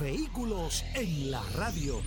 Vehículos en la radio.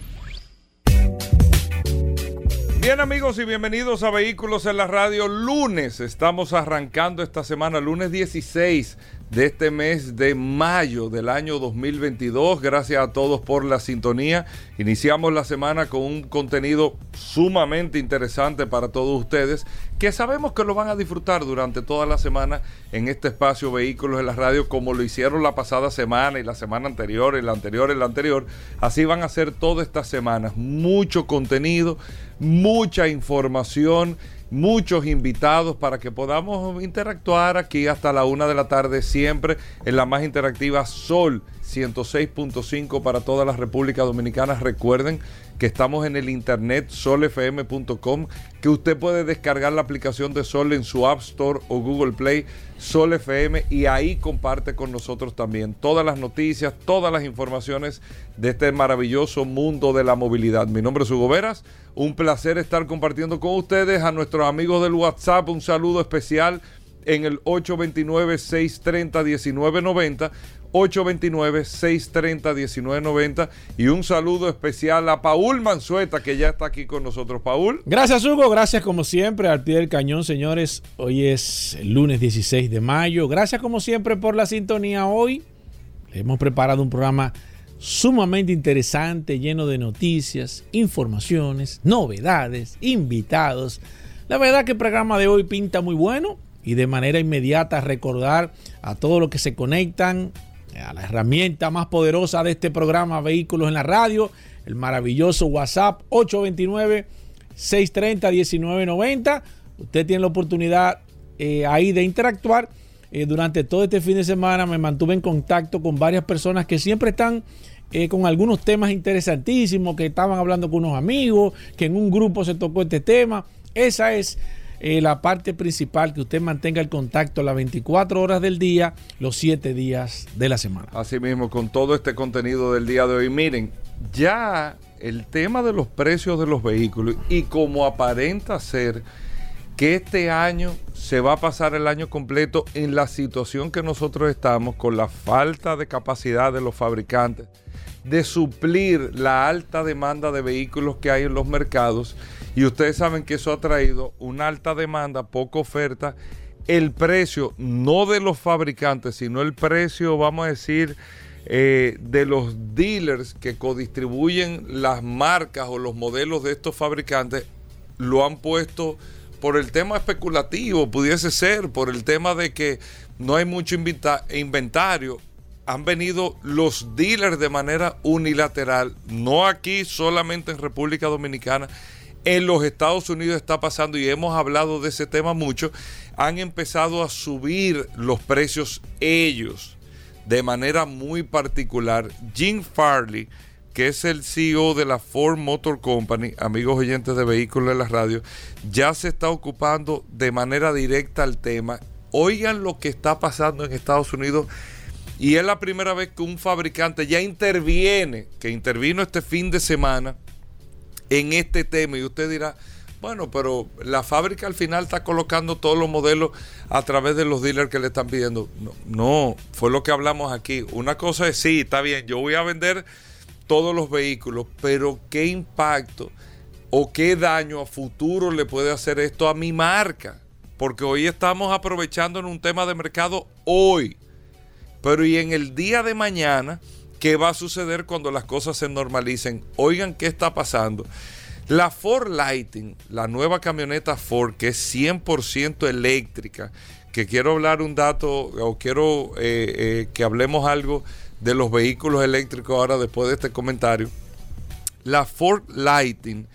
Bien amigos y bienvenidos a Vehículos en la Radio. Lunes, estamos arrancando esta semana, lunes 16 de este mes de mayo del año 2022. Gracias a todos por la sintonía. Iniciamos la semana con un contenido sumamente interesante para todos ustedes que sabemos que lo van a disfrutar durante toda la semana en este espacio Vehículos en la Radio como lo hicieron la pasada semana y la semana anterior y la anterior y la anterior. Así van a ser todas estas semanas. Mucho contenido, mucha información muchos invitados para que podamos interactuar aquí hasta la una de la tarde, siempre en la más interactiva Sol 106.5 para toda la República Dominicana. Recuerden que estamos en el internet solfm.com, que usted puede descargar la aplicación de Sol en su App Store o Google Play, Sol FM, y ahí comparte con nosotros también todas las noticias, todas las informaciones de este maravilloso mundo de la movilidad. Mi nombre es Hugo Veras, un placer estar compartiendo con ustedes, a nuestros amigos del WhatsApp, un saludo especial en el 829-630-1990. 829-630-1990 y un saludo especial a Paul Manzueta que ya está aquí con nosotros. Paul. Gracias Hugo, gracias como siempre al pie del cañón señores. Hoy es el lunes 16 de mayo. Gracias como siempre por la sintonía hoy. hemos preparado un programa sumamente interesante, lleno de noticias, informaciones, novedades, invitados. La verdad que el programa de hoy pinta muy bueno y de manera inmediata recordar a todos los que se conectan a la herramienta más poderosa de este programa Vehículos en la Radio, el maravilloso WhatsApp 829-630-1990. Usted tiene la oportunidad eh, ahí de interactuar. Eh, durante todo este fin de semana me mantuve en contacto con varias personas que siempre están eh, con algunos temas interesantísimos, que estaban hablando con unos amigos, que en un grupo se tocó este tema. Esa es eh, la parte principal, que usted mantenga el contacto las 24 horas del día, los 7 días de la semana. Así mismo, con todo este contenido del día de hoy, miren, ya el tema de los precios de los vehículos y como aparenta ser que este año se va a pasar el año completo en la situación que nosotros estamos con la falta de capacidad de los fabricantes de suplir la alta demanda de vehículos que hay en los mercados y ustedes saben que eso ha traído una alta demanda, poca oferta. El precio, no de los fabricantes, sino el precio, vamos a decir, eh, de los dealers que codistribuyen las marcas o los modelos de estos fabricantes, lo han puesto por el tema especulativo, pudiese ser, por el tema de que no hay mucho inventario. Han venido los dealers de manera unilateral, no aquí solamente en República Dominicana, en los Estados Unidos está pasando y hemos hablado de ese tema mucho, han empezado a subir los precios ellos de manera muy particular. Jim Farley, que es el CEO de la Ford Motor Company, amigos oyentes de vehículos de la radio, ya se está ocupando de manera directa al tema. Oigan lo que está pasando en Estados Unidos. Y es la primera vez que un fabricante ya interviene, que intervino este fin de semana, en este tema. Y usted dirá, bueno, pero la fábrica al final está colocando todos los modelos a través de los dealers que le están pidiendo. No, fue lo que hablamos aquí. Una cosa es, sí, está bien, yo voy a vender todos los vehículos, pero ¿qué impacto o qué daño a futuro le puede hacer esto a mi marca? Porque hoy estamos aprovechando en un tema de mercado hoy. Pero y en el día de mañana ¿Qué va a suceder cuando las cosas se normalicen? Oigan, ¿qué está pasando? La Ford Lighting, la nueva camioneta Ford, que es 100% eléctrica, que quiero hablar un dato o quiero eh, eh, que hablemos algo de los vehículos eléctricos ahora después de este comentario. La Ford Lighting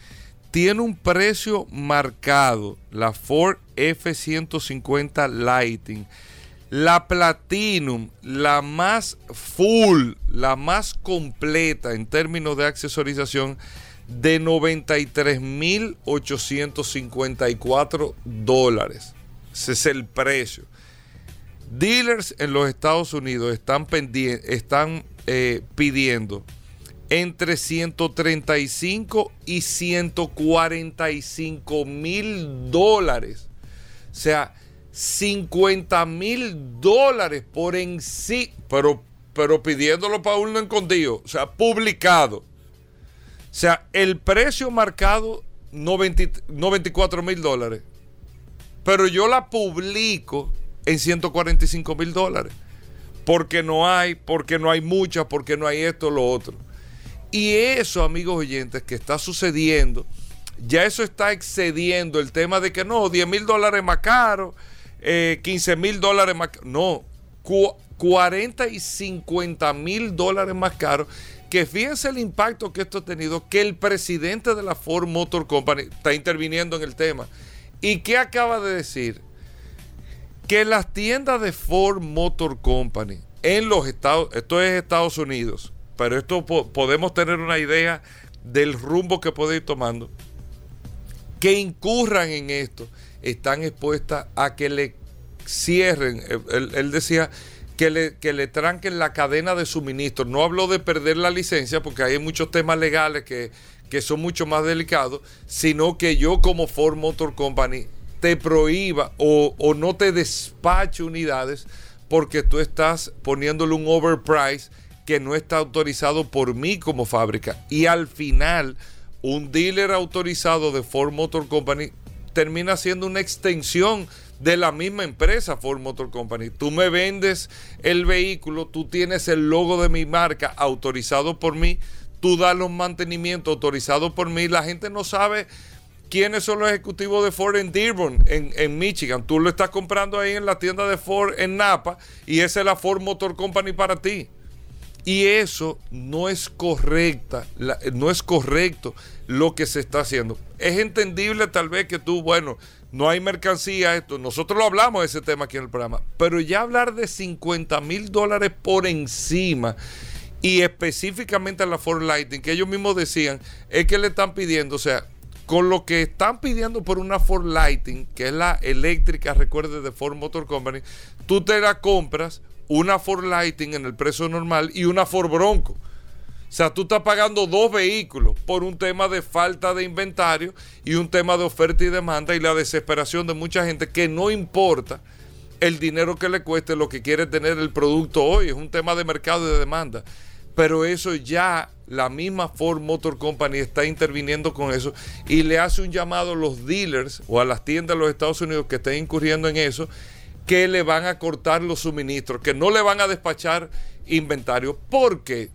tiene un precio marcado, la Ford F-150 Lighting La Platinum, la más full, la más completa en términos de accesorización, de 93.854 dólares. Ese es el precio. Dealers en los Estados Unidos están, están eh, pidiendo entre 135 y 145 mil dólares. O sea, 50 mil dólares por en sí, pero, pero pidiéndolo para uno escondido, o sea, publicado. O sea, el precio marcado 94 mil dólares. Pero yo la publico en 145 mil dólares. Porque no hay, porque no hay muchas, porque no hay esto, lo otro. Y eso, amigos oyentes, que está sucediendo, ya eso está excediendo el tema de que no, 10 mil dólares más caro, 15 eh, mil dólares más. No, 40 y 50 mil dólares más caro. Que fíjense el impacto que esto ha tenido, que el presidente de la Ford Motor Company está interviniendo en el tema. ¿Y qué acaba de decir? que las tiendas de Ford Motor Company en los Estados, esto es Estados Unidos, pero esto podemos tener una idea del rumbo que puede ir tomando, que incurran en esto, están expuestas a que le cierren, él, decía que le, que le tranquen la cadena de suministro. No habló de perder la licencia porque hay muchos temas legales que, que son mucho más delicados, sino que yo como Ford Motor Company te prohíba o, no te despache unidades porque tú estás poniéndole un overprice que no está autorizado por mí como fábrica. Y al final, un dealer autorizado de Ford Motor Company termina siendo una extensión de la misma empresa Ford Motor Company. Tú me vendes el vehículo, tú tienes el logo de mi marca autorizado por mí, tú das los mantenimientos autorizados por mí, la gente no sabe quiénes son los ejecutivos de Ford en Dearborn, en, Michigan. Tú lo estás comprando ahí en la tienda de Ford en Napa y esa es la Ford Motor Company para ti. Y eso no es correcta, no es correcto lo que se está haciendo. Es entendible tal vez que tú, bueno, no hay mercancía, esto. Nosotros lo hablamos de ese tema aquí en el programa. Pero ya hablar de 50 mil dólares por encima y específicamente a la Ford Lightning, que ellos mismos decían, es que le están pidiendo, o sea, con lo que están pidiendo por una Ford Lighting, que es la eléctrica, recuerde, de Ford Motor Company, tú te la compras una Ford Lighting en el precio normal y una Ford Bronco. Sea, tú estás pagando dos vehículos por un tema de falta de inventario y un tema de oferta y demanda y la desesperación de mucha gente que no importa el dinero que le cueste lo que quiere tener el producto hoy. Es un tema de mercado y de demanda. Pero eso ya la misma Ford Motor Company está interviniendo con eso y le hace un llamado a los dealers o a las tiendas de los Estados Unidos que estén incurriendo en eso, que le van a cortar los suministros, que no le van a despachar inventario. porque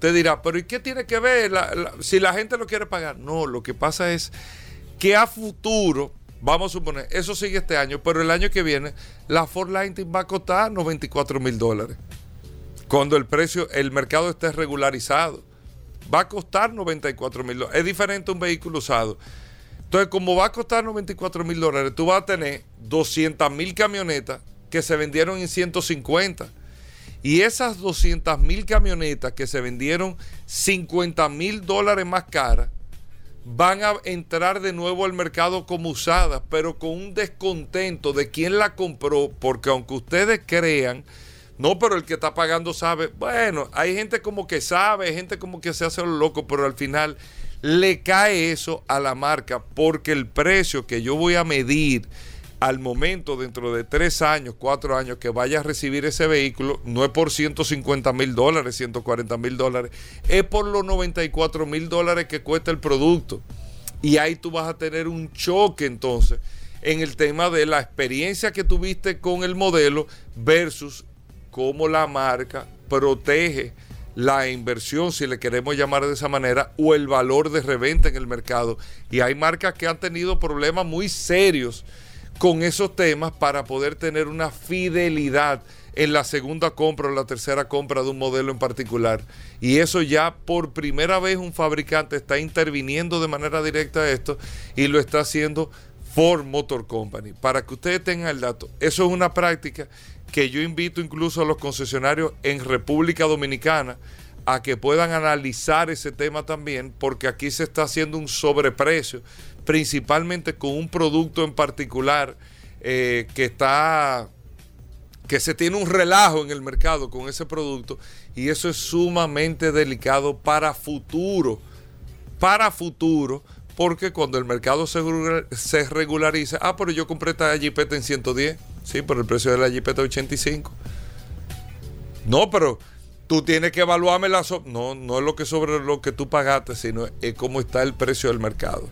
Te dirá, pero ¿y qué tiene que ver si la gente lo quiere pagar? No, lo que pasa es que a futuro, vamos a suponer, eso sigue este año, pero el año que viene, la Ford Lightning va a costar 94 mil dólares cuando el precio, el mercado esté regularizado. Va a costar 94 mil dólares. Es diferente un vehículo usado. Entonces, como va a costar 94 mil dólares, tú vas a tener 200 mil camionetas que se vendieron en 150. Y esas 200 mil camionetas que se vendieron 50 mil dólares más caras, van a entrar de nuevo al mercado como usadas, pero con un descontento de quién la compró, porque aunque ustedes crean no, pero el que está pagando sabe. Bueno, hay gente como que sabe, hay gente como que se hace lo loco, pero al final le cae eso a la marca porque el precio que yo voy a medir al momento, dentro de tres años, cuatro años, que vaya a recibir ese vehículo, no es por 150 mil dólares, 140 mil dólares, es por los 94 mil dólares que cuesta el producto. Y ahí tú vas a tener un choque entonces en el tema de la experiencia que tuviste con el modelo versus cómo la marca protege la inversión, si le queremos llamar de esa manera, o el valor de reventa en el mercado. Y hay marcas que han tenido problemas muy serios con esos temas para poder tener una fidelidad en la segunda compra o la tercera compra de un modelo en particular. Y eso ya por primera vez un fabricante está interviniendo de manera directa a esto y lo está haciendo Ford Motor Company. Para que ustedes tengan el dato, eso es una práctica que yo invito incluso a los concesionarios en República Dominicana a que puedan analizar ese tema también, porque aquí se está haciendo un sobreprecio, principalmente con un producto en particular eh, que está que se tiene un relajo en el mercado con ese producto y eso es sumamente delicado para futuro, para futuro, porque cuando el mercado se, regulariza, ah, pero yo compré esta Jeepeta en 110, sí, pero el precio de la Jeepeta es 85. No, pero tú tienes que evaluarme la... no, no es lo que sobre lo que tú pagaste, sino es cómo está el precio del mercado.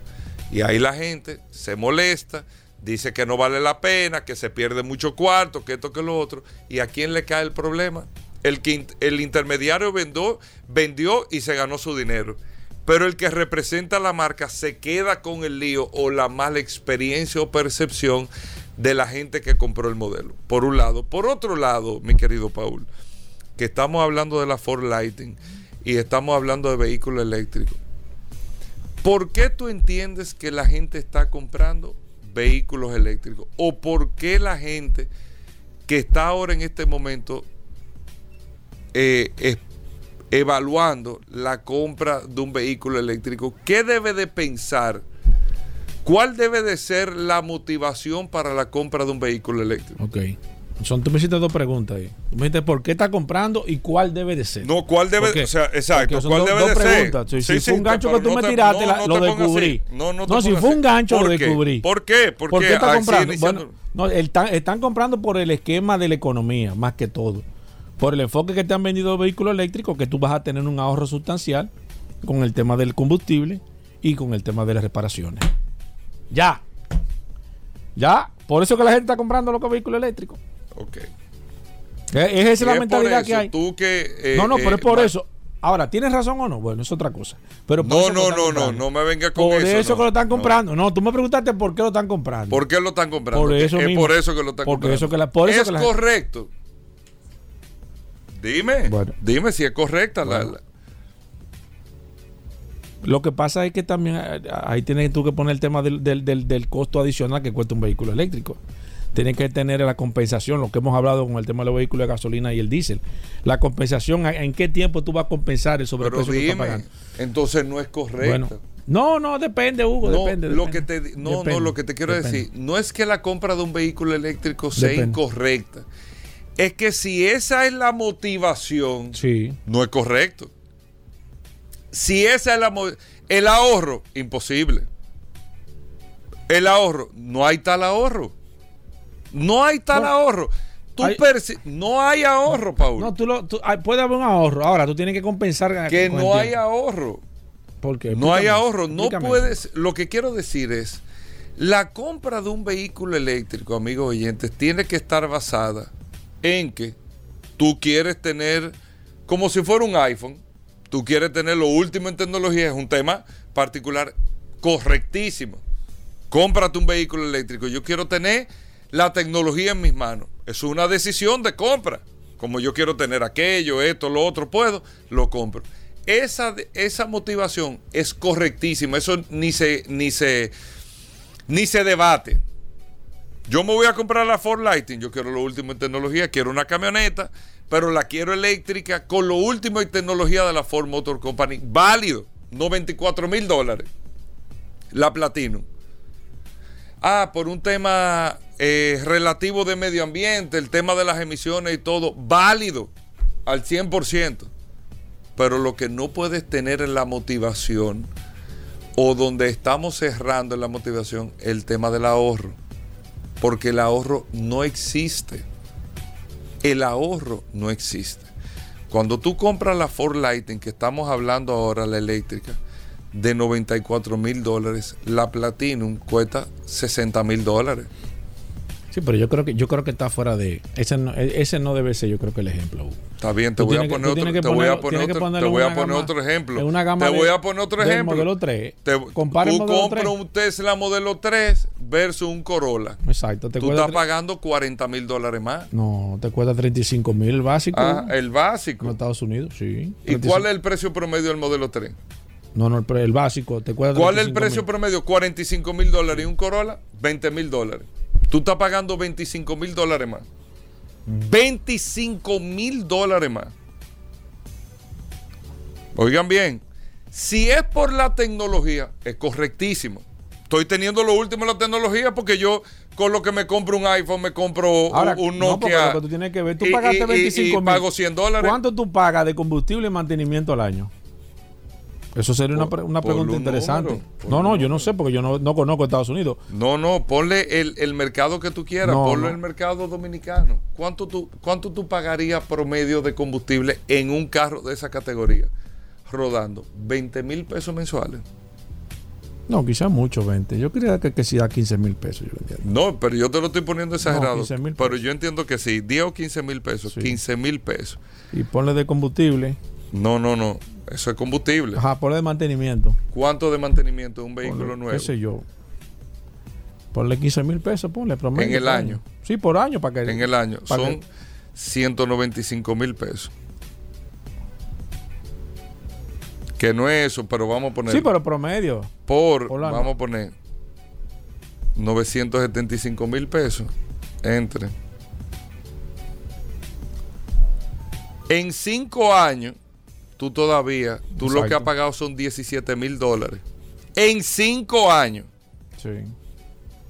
Y ahí la gente se molesta, dice que no vale la pena, que se pierde mucho cuarto, que esto, que lo otro. ¿Y a quién le cae el problema? El, que, el intermediario vendió, vendió y se ganó su dinero. Pero el que representa la marca se queda con el lío o la mala experiencia o percepción de la gente que compró el modelo. Por un lado. Por otro lado, mi querido Paul, que estamos hablando de la Ford Lighting y estamos hablando de vehículos eléctricos. ¿Por qué tú entiendes que la gente está comprando vehículos eléctricos? ¿O por qué la gente que está ahora en este momento eh, evaluando la compra de un vehículo eléctrico, ¿qué debe de pensar? ¿Cuál debe de ser la motivación para la compra de un vehículo eléctrico? Ok. Son, tú me hiciste dos preguntas ahí. Tú me dijiste por qué está comprando y cuál debe de ser. No, cuál debe de ser. Exacto, ¿cuál debe de preguntas. ser? Si, fue un gancho que tú me tiraste, lo descubrí. No, no, no si fue un gancho, lo descubrí. ¿Por qué? ¿Por, qué está comprando? Bueno, no, están comprando por el esquema de la economía, más que todo. Por el enfoque que te han vendido vehículos eléctricos, que tú vas a tener un ahorro sustancial con el tema del combustible y con el tema de las reparaciones. Ya. Ya. Por eso que la gente está comprando los vehículos eléctricos. Ok. Es esa la mentalidad que hay. Tú que, eh, no, no, pero es eh, por eso. Ahora, ¿tienes razón o no? Bueno, es otra cosa. Pero no, no, no, no, no me venga con eso. Por eso que lo están comprando. No. tú me preguntaste por qué lo están comprando. ¿Por qué lo están comprando? Por eso es por eso que lo están comprando. Eso que la, por eso es correcto. Dime, dime si es correcta la, Lo que pasa es que también eh, ahí tienes tú que poner el tema del, del, del costo adicional que cuesta un vehículo eléctrico tiene que tener la compensación, lo que hemos hablado con el tema de los vehículos de gasolina y el diésel. La compensación, ¿en qué tiempo tú vas a compensar el sobreprecio que estás pagando? Entonces no es correcto. no, no, depende, Hugo, no, depende, Lo que te, no, no, lo que te quiero decir, no es que la compra de un vehículo eléctrico sea incorrecta. Es que si esa es la motivación, sí. no es correcto. Si esa es la el ahorro, imposible. El ahorro, no hay tal ahorro. No hay tal ahorro. Tú no hay ahorro, Paul. No, tú, lo, puede haber un ahorro. Ahora, tú tienes que compensar. Que no hay ahorro. ¿Por qué? No hay ahorro. No puedes. Lo que quiero decir es: la compra de un vehículo eléctrico, amigos oyentes, tiene que estar basada en que tú quieres tener, como si fuera un iPhone, tú quieres tener lo último en tecnología. Es un tema particular correctísimo. Cómprate un vehículo eléctrico. Yo quiero tener la tecnología en mis manos. Es una decisión de compra. Como yo quiero tener aquello, esto, lo otro, puedo, lo compro. Esa, esa motivación es correctísima. Eso ni se, ni se, ni se debate. Yo me voy a comprar la Ford Lighting. Yo quiero lo último en tecnología. Quiero una camioneta, pero la quiero eléctrica con lo último en tecnología de la Ford Motor Company. Válido. 94 mil dólares. La Platinum. Ah, por un tema eh, relativo de medio ambiente, el tema de las emisiones y todo, válido al 100%. Pero lo que no puedes tener en la motivación o donde estamos cerrando en la motivación, el tema del ahorro. Porque el ahorro no existe. El ahorro no existe. Cuando tú compras la Ford Lighting, que estamos hablando ahora, la eléctrica, de 94 mil dólares, la Platinum cuesta 60 mil dólares. Sí, pero yo creo que yo creo que está fuera de ese no, ese no debe ser yo creo que el ejemplo. Está bien, te voy a poner otro te voy a poner otro, te voy a poner otro ejemplo. Una gama te voy a poner otro ejemplo. Modelo 3. Te, tú compras un Tesla modelo 3 versus un Corolla. Exacto. Te tú estás pagando 40 mil dólares más. No, te cuesta 35 mil el básico. Ah, el básico. En Estados Unidos, sí. ¿Y cuál es el precio promedio del modelo 3? No, no, el, el básico. ¿Te de ¿Cuál es el 25 precio mil? promedio? 45 mil dólares. ¿Y un Corolla? 20 mil dólares. Tú estás pagando 25 mil dólares más. 25 mil dólares más. Oigan bien, si es por la tecnología, es correctísimo. Estoy teniendo lo último en la tecnología porque yo con lo que me compro un iPhone me compro Ahora, un, un no, Nokia. lo que tú tienes que ver, tú y- pagaste y- y- 25 y mil. pago 100 dólares. ¿Cuánto tú pagas de combustible y mantenimiento al año? Eso sería una, pre- una pregunta un interesante. número, no, no, yo no sé porque yo no, no conozco Estados Unidos. No, no, ponle el, el mercado que tú quieras, No, ponle no. el mercado dominicano. ¿Cuánto tú, ¿Cuánto tú pagarías promedio de combustible en un carro de esa categoría? Rodando 20 mil pesos mensuales. No, quizás mucho, 20. Yo creía que, que sí da 15 mil pesos. Yo. No, pero yo te lo estoy poniendo exagerado. 15,000 pero yo entiendo que sí, 10 o 15 mil pesos, Sí. 15 mil pesos. Y ponle de combustible. No, no, no, eso es combustible. Ajá, ponle de mantenimiento. ¿Cuánto de mantenimiento de un vehículo Ponle, nuevo? ¿Qué sé yo? Ponle 15 mil pesos, ponle promedio. En el por año. Sí, por año. para que En el año son que- 195 mil pesos. Que no es eso, pero vamos a poner. Sí, pero promedio. por, Por vamos a poner 975 mil pesos entre. En cinco años, tú todavía, tú lo que has pagado son 17 mil dólares. En cinco años. Sí.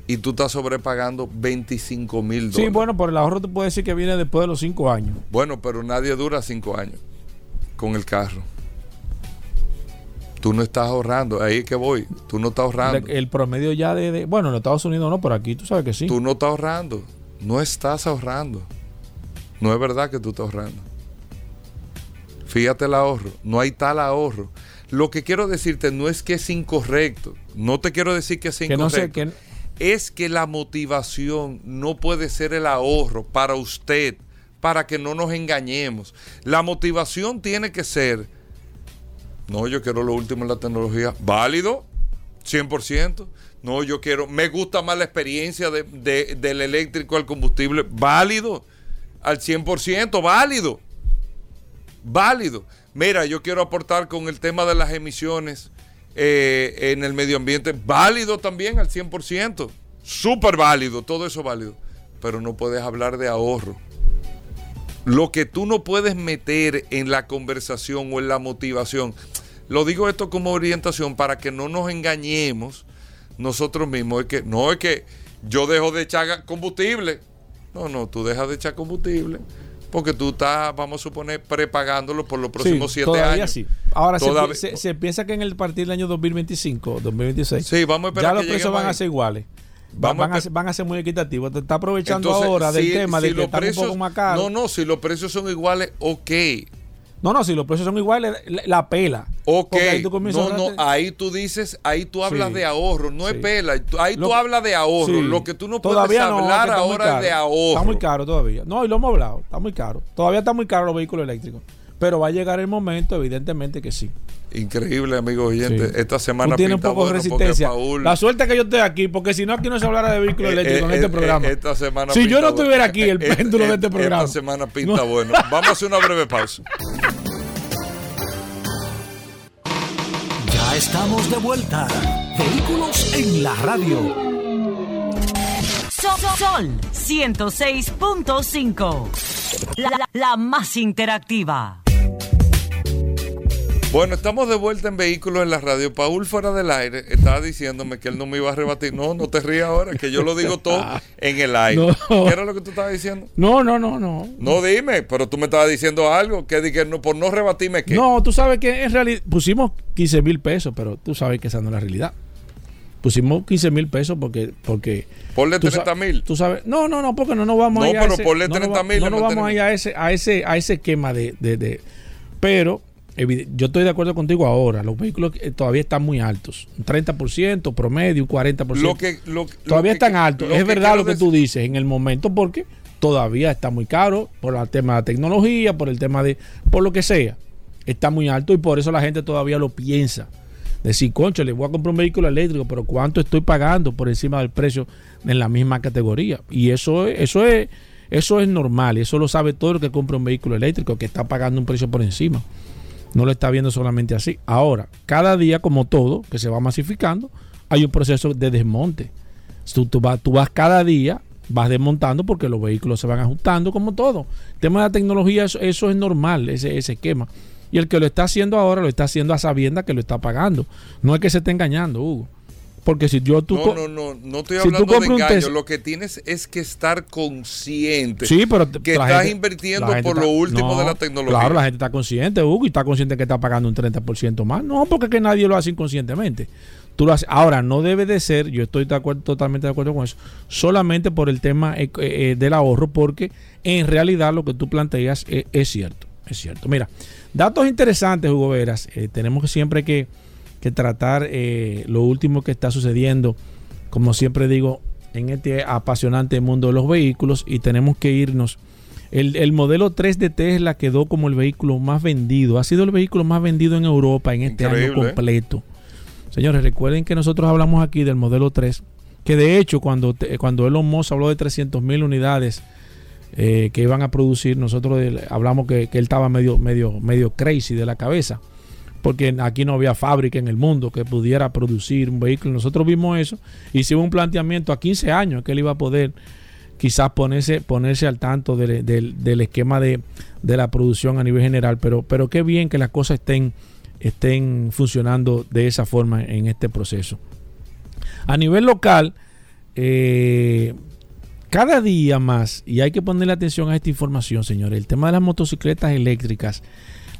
Y tú estás sobrepagando 25 mil dólares. Sí, bueno, por el ahorro te puedo decir que viene después de los 5 años. Bueno, pero nadie dura cinco años con el carro. Tú no estás ahorrando, ahí es que voy. Tú no estás ahorrando. El promedio ya de, de- Bueno, en Estados Unidos no, por aquí tú sabes que sí. Tú no estás ahorrando. No estás ahorrando. No es verdad que tú estás ahorrando. Fíjate el ahorro. No hay tal ahorro. Lo que quiero decirte no es que es incorrecto. No te quiero decir que es que no sé, incorrecto. que Es que la motivación no puede ser el ahorro para usted, para que no nos engañemos. La motivación tiene que ser, no, yo quiero lo último en la tecnología, válido, 100%. No, yo quiero, me gusta más la experiencia de- de- del eléctrico al combustible, válido, al 100%, válido, válido. Mira, yo quiero aportar con el tema de las emisiones eh, en el medio ambiente, válido también al 100%, súper válido, todo eso válido, pero no puedes hablar de ahorro. Lo que tú no puedes meter en la conversación o en la motivación, lo digo esto como orientación para que no nos engañemos nosotros mismos, es que no es que yo dejo de echar combustible, no, no, tú dejas de echar combustible porque tú estás, vamos a suponer, prepagándolo por los próximos sí, siete todavía años. sí. Ahora Todavía- se, se piensa que en el partir del año 2025, 2026, Sí, vamos a esperar ya que los precios lleguemos van a ahí. ser iguales. Va- Vamos a van, a ser, van a ser muy equitativos. Te está aprovechando Entonces, ahora del si- tema de si que los están un poco más caros. No, no, si los precios son iguales, ok. No, no, si los precios son iguales, la, la pela. Ok, ahí tú no, no, ahí tú dices, ahí tú hablas Sí, de ahorro, no sí. es pela, tú- ahí tú Lo- hablas de ahorro, Sí. lo que tú no puedes no, hablar ahora es de ahorro. Está muy caro todavía. No, y lo hemos hablado, está muy caro. Todavía está muy caro los vehículos eléctricos. Pero va a llegar el momento, evidentemente que sí. Increíble, amigos oyentes, Sí. esta semana Tú tienes un pinta poco de bueno resistencia. Paul- La suerte que yo estoy aquí, porque si no, aquí no se hablara de vehículos eh, eléctricos eh, en este eh, programa. Esta semana Si yo no estuviera bueno. aquí, el péndulo de este programa. Esta semana pinta No. bueno. Vamos a hacer una breve pausa. Ya estamos de vuelta. Vehículos en la radio. Sol, Sol 106.5. La, la- la más interactiva. Bueno, estamos de vuelta en Vehículos en la Radio. Paul fuera del aire estaba diciéndome que él no me iba a rebatir. No, no te rías ahora, que yo lo digo todo en el aire. No. ¿Qué era lo que tú estabas diciendo? No, no, no, no. No dime, pero tú me estabas diciendo algo que, di que no, por no rebatirme que. No, tú sabes que en realidad pusimos 15 mil pesos, pero tú sabes que esa no es la realidad. Pusimos 15 mil pesos porque, porque Ponle tú sa- 30 mil. Tú sabes, no, no, no, porque no nos vamos No, a ir a pero ese, ponle no nos 30 va- mil No nos vamos a ir a ese, a ese, a ese esquema de, de, de- pero yo estoy de acuerdo contigo ahora. Los vehículos eh, todavía están muy altos, un 30% promedio, un 40%. Lo que, lo, lo todavía que- están altos. Es verdad lo que decir- tú dices en el momento porque todavía está muy caro por el tema de la tecnología, por el tema de, por lo que sea. Está muy alto y por eso la gente todavía lo piensa. Decir, concho, le voy a comprar un vehículo eléctrico, pero ¿cuánto estoy pagando por encima del precio en la misma categoría? Y eso es, eso es, eso es normal, eso lo sabe todo el que compra un vehículo eléctrico, que está pagando un precio por encima. No lo está viendo solamente así. Ahora, cada día, como todo, que se va masificando, hay un proceso de desmonte. Tú, vas, vas cada día, vas desmontando porque los vehículos se van ajustando, como todo. El tema de la tecnología, eso, eso es normal, ese, ese esquema. Y el que lo está haciendo ahora lo está haciendo a sabienda que lo está pagando. No es que se esté engañando, Hugo. Porque si yo tú No, no, no, no estoy si tú hablando de engaño. Lo que tienes es que estar consciente Sí, pero que estás gente- invirtiendo por está- lo último no, de la tecnología. Claro, la gente está consciente, Hugo, y está consciente que está pagando un 30% más. No, porque es que nadie lo hace inconscientemente. Tú lo haces. Ahora, no debe de ser, yo estoy de acuerdo, totalmente de acuerdo con eso, solamente por el tema eh, eh, del ahorro, porque en realidad lo que tú planteas eh, es cierto. Es cierto. Mira, datos interesantes, Hugo Veras. eh, tenemos que siempre que, que tratar eh, lo último que está sucediendo, como siempre digo, en este apasionante mundo de los vehículos y tenemos que irnos. El, el modelo 3 de Tesla quedó como el vehículo más vendido. Ha sido el vehículo más vendido en Europa en este año ¿eh? completo. Señores, recuerden que nosotros hablamos aquí del modelo 3, que de hecho cuando, cuando Elon Musk habló de 300 mil unidades eh, que iban a producir, nosotros hablamos que, que él estaba medio, medio, medio crazy de la cabeza, porque aquí no había fábrica en el mundo que pudiera producir un vehículo. Nosotros vimos eso, hicimos un planteamiento a 15 años que él iba a poder quizás ponerse, ponerse al tanto del, esquema de, de la producción a nivel general, pero, pero qué bien que las cosas estén, estén funcionando de esa forma en este proceso. A nivel local, eh, cada día más, y hay que ponerle atención a esta información, señores, el tema de las motocicletas eléctricas.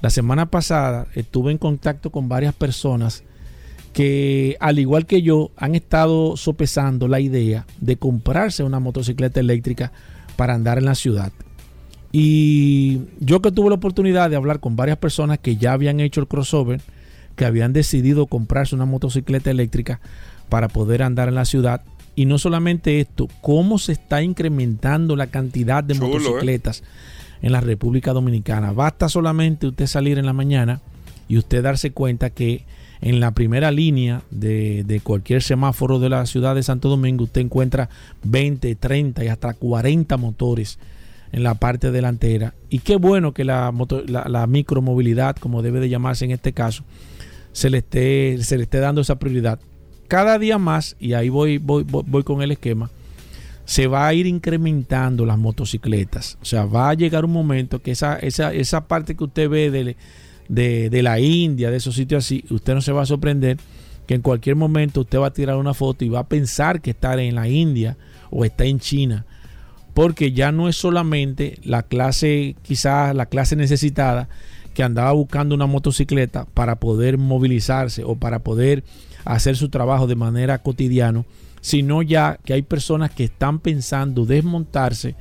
La semana pasada estuve en contacto con varias personas que, al igual que yo, han estado sopesando la idea de comprarse una motocicleta eléctrica para andar en la ciudad. Y yo que tuve la oportunidad de hablar con varias personas que ya habían hecho el crossover, que habían decidido comprarse una motocicleta eléctrica para poder andar en la ciudad. Y no solamente esto, cómo se está incrementando la cantidad de Chulo, ¿eh? En la República Dominicana. Basta solamente usted salir en la mañana y usted darse cuenta que en la primera línea de, de cualquier semáforo de la ciudad de Santo Domingo usted encuentra 20, 30 y hasta 40 motores en la parte delantera. Y qué bueno que la, la, la micromovilidad, como debe de llamarse en este caso, se le esté, se le esté dando esa prioridad. Cada día más, y ahí voy, voy, voy, voy con el esquema, se va a ir incrementando las motocicletas. O sea, va a llegar un momento que esa, esa, esa parte que usted ve de, de, de la India, de esos sitios así, usted no se va a sorprender que en cualquier momento usted va a tirar una foto y va a pensar que está en la India o está en China. Porque ya no es solamente la clase, quizás la clase necesitada, que andaba buscando una motocicleta para poder movilizarse o para poder hacer su trabajo de manera cotidiana, sino ya que hay personas que están pensando desmontarse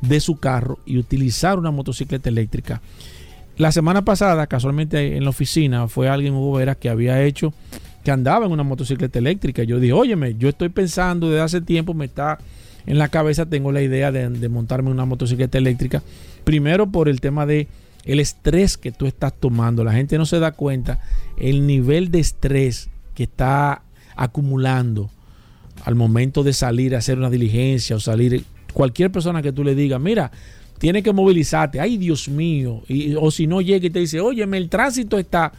de su carro y utilizar una motocicleta eléctrica. La semana pasada, casualmente en la oficina, fue alguien, Hugo Veras, que había hecho, que andaba en una motocicleta eléctrica. Yo dije, óyeme, yo estoy pensando desde hace tiempo, me está en la cabeza, tengo la idea de, de montarme una motocicleta eléctrica. Primero por el tema de el estrés que tú estás tomando. La gente no se da cuenta el nivel de estrés que está acumulando al momento de salir a hacer una diligencia o salir cualquier persona que tú le digas, mira, tiene que movilizarte, ay Dios mío, y, o si no llega y te dice, óyeme, el tránsito está,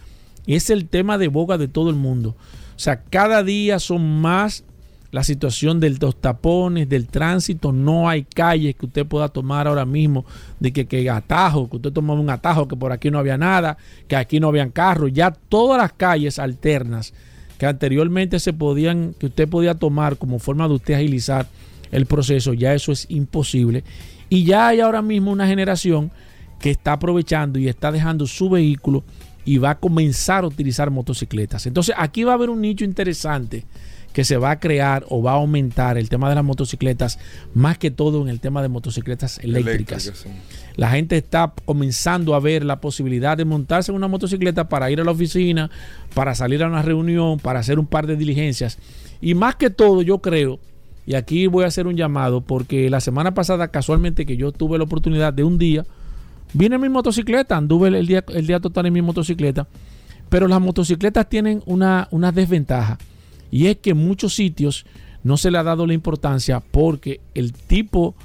es el tema de boca de todo el mundo. O sea, cada día son más la situación de los tapones, del tránsito, no hay calles que usted pueda tomar ahora mismo, de que, que atajo, que usted toma un atajo, que por aquí no había nada, que aquí no habían carros, ya todas las calles alternas que anteriormente se podían, que usted podía tomar como forma de usted agilizar el proceso, ya eso es imposible. Y ya hay ahora mismo una generación que está aprovechando y está dejando su vehículo y va a comenzar a utilizar motocicletas. Entonces aquí va a haber un nicho interesante que se va a crear o va a aumentar el tema de las motocicletas, más que todo en el tema de motocicletas eléctricas. Eléctrica, sí. La gente está comenzando a ver la posibilidad de montarse en una motocicleta para ir a la oficina, para salir a una reunión, para hacer un par de diligencias. Y más que todo, yo creo, y aquí voy a hacer un llamado, porque la semana pasada, casualmente, que yo tuve la oportunidad de un día, vine en mi motocicleta, anduve el día, el día total en mi motocicleta, pero las motocicletas tienen una, una desventaja, y es que en muchos sitios no se le ha dado la importancia porque el tipo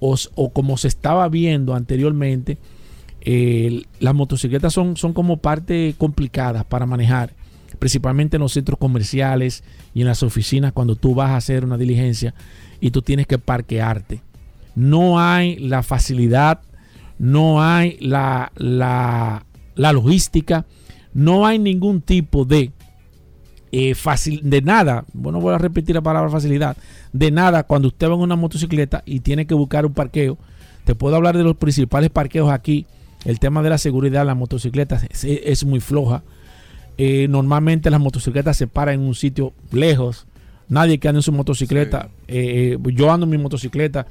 o, como se estaba viendo anteriormente, las motocicletas son, son como parte complicada para manejar, principalmente en los centros comerciales y en las oficinas cuando tú vas a hacer una diligencia y tú tienes que parquearte. No hay la facilidad, no hay la, la, la logística, no hay ningún tipo de eh, fácil, de nada, bueno, voy a repetir la palabra facilidad, de nada cuando usted va en una motocicleta y tiene que buscar un parqueo. Te puedo hablar de los principales parqueos aquí. El tema de la seguridad, las motocicletas es, es muy floja. Eh, normalmente las motocicletas se paran en un sitio lejos. Nadie que ande en su motocicleta. Eh, eh, yo ando en mi motocicleta.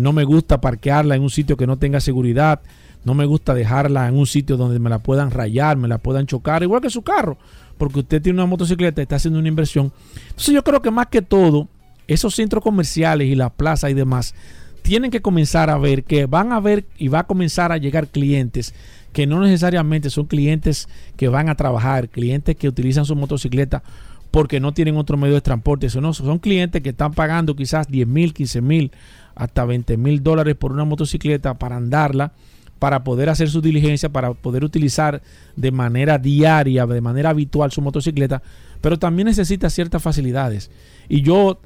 no me gusta parquearla en un sitio que no tenga seguridad. No me gusta dejarla en un sitio donde me la puedan rayar, me la puedan chocar, igual que su carro. Porque usted tiene una motocicleta y está haciendo una inversión. Entonces yo creo que más que todo, esos centros comerciales y las plazas y demás tienen que comenzar a ver que van a ver y va a comenzar a llegar clientes que no necesariamente son clientes que van a trabajar, clientes que utilizan su motocicleta porque no tienen otro medio de transporte. Son clientes que están pagando quizás 10 mil, 15 mil, hasta 20 mil dólares por una motocicleta para andarla, para poder hacer su diligencia, para poder utilizar de manera diaria, de manera habitual su motocicleta, pero también necesita ciertas facilidades. Y yo,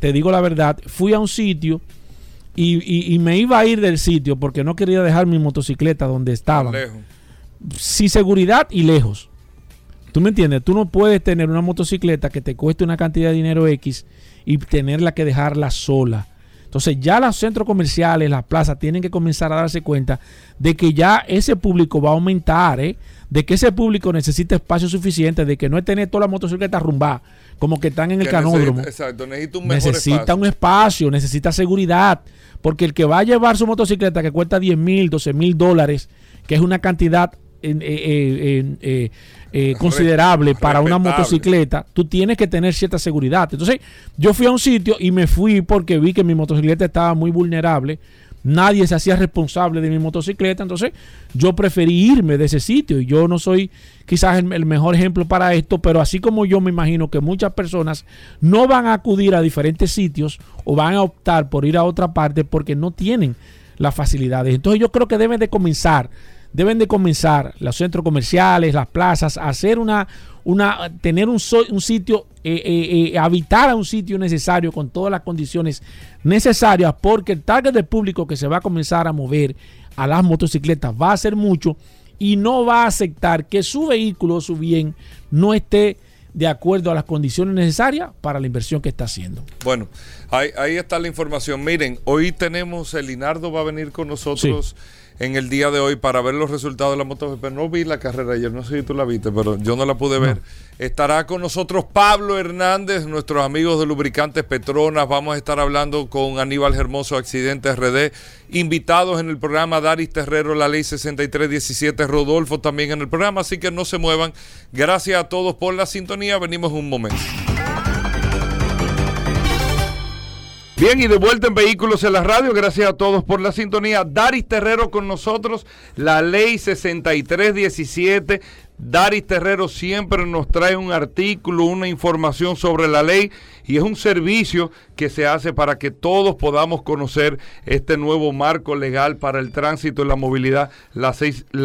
te digo la verdad, fui a un sitio y, y- y me iba a ir del sitio porque no quería dejar mi motocicleta donde estaba. Lejos. Sin seguridad y lejos. ¿Tú me entiendes? Tú no puedes tener una motocicleta que te cueste una cantidad de dinero X y tenerla que dejarla sola. Entonces ya los centros comerciales, las plazas tienen que comenzar a darse cuenta de que ya ese público va a aumentar, ¿eh? de que ese público necesita espacio suficiente, de que no es tener todas las motocicletas rumbadas como que están en el canódromo necesita- exacto, necesita un mejor necesita espacio. un espacio, necesita seguridad. Porque el que va a llevar su motocicleta que cuesta 10 mil, 12 mil dólares, que es una cantidad eh, eh, eh, considerable para una motocicleta, tú tienes que tener cierta seguridad. Entonces, yo fui a un sitio y me fui porque vi que mi motocicleta estaba muy vulnerable. Nadie se hacía responsable de mi motocicleta, entonces yo preferí irme de ese sitio. Y yo no soy quizás el, el mejor ejemplo para esto, pero así como yo me imagino que muchas personas no van a acudir a diferentes sitios o van a optar por ir a otra parte porque no tienen las facilidades. Entonces yo creo que deben de comenzar, deben de comenzar los centros comerciales, las plazas, a hacer una, una tener un, so- un sitio, eh, eh, eh, habitar a un sitio necesario con todas las condiciones necesarias, porque el target de público que se va a comenzar a mover a las motocicletas va a ser mucho y no va a aceptar que su vehículo su bien no esté de acuerdo a las condiciones necesarias para la inversión que está haciendo. Bueno, ahí, ahí está la información. Miren, hoy tenemos, el Linardo va a venir con nosotros en el día de hoy para ver los resultados de la MotoGP. No vi la carrera ayer, no sé si tú la viste, pero yo no la pude ver. Estará con nosotros Pablo Hernández, nuestros amigos de Lubricantes Petronas. Vamos a estar hablando con Aníbal Hermoso, Accidentes RD. Invitados en el programa Daris Terrero, la ley 6317, Rodolfo también en el programa, así que no se muevan. Gracias a todos por la sintonía. Venimos en un momento. Bien, y de vuelta en Vehículos en la Radio, gracias a todos por la sintonía. Daris Terrero con nosotros, la ley 6317. Daris Terrero siempre nos trae un artículo, una información sobre la ley y es un servicio que se hace para que todos podamos conocer este nuevo marco legal para el tránsito y la movilidad, la,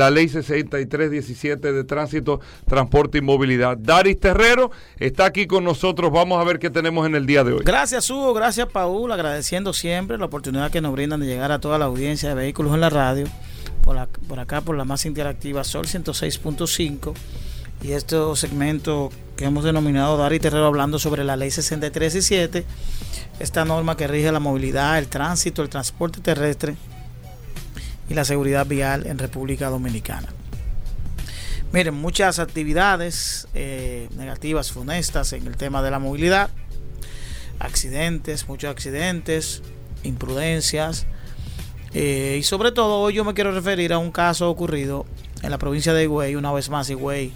ley 6317 de tránsito, transporte y movilidad. Daris Terrero está aquí con nosotros, vamos a ver qué tenemos en el día de hoy. Gracias Hugo, gracias Paul, agradeciendo siempre la oportunidad que nos brindan de llegar a toda la audiencia de vehículos en la radio, por, acá por la más interactiva Sol 106.5 y este segmento que hemos denominado Dar y Terrero hablando sobre la ley 6317, esta norma que rige la movilidad, el tránsito, el transporte terrestre y la seguridad vial en República Dominicana. Miren, muchas actividades eh, negativas, funestas en el tema de la movilidad accidentes, muchos accidentes, imprudencias. Eh, y sobre todo hoy yo me quiero referir a un caso ocurrido en la provincia de Higüey. Una vez más, Higüey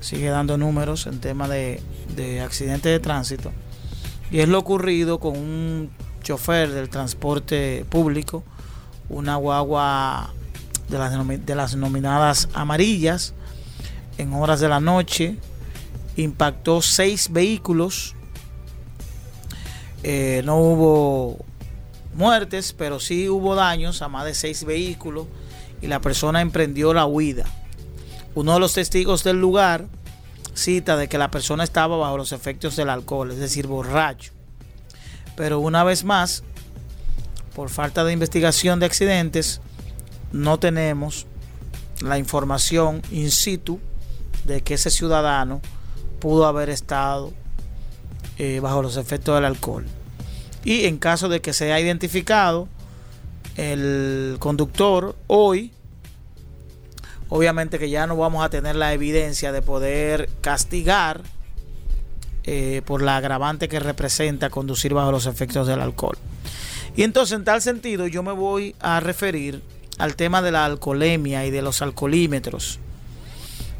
sigue dando números en tema de, de accidentes de tránsito. Y es lo ocurrido con un chofer del transporte público, una guagua de las, de las denominadas amarillas, en horas de la noche, impactó seis vehículos eh, no hubo muertes, pero sí hubo daños a más de seis vehículos y la persona emprendió la huida. Uno de los testigos del lugar cita de que la persona estaba bajo los efectos del alcohol, es decir, borracho. Pero una vez más, por falta de investigación de accidentes, no tenemos la información in situ de que ese ciudadano pudo haber estado eh, bajo los efectos del alcohol. Y en caso de que sea identificado el conductor hoy, obviamente que ya no vamos a tener la evidencia de poder castigar eh, por la agravante que representa conducir bajo los efectos del alcohol. Y entonces en tal sentido yo me voy a referir al tema de la alcoholemia y de los alcoholímetros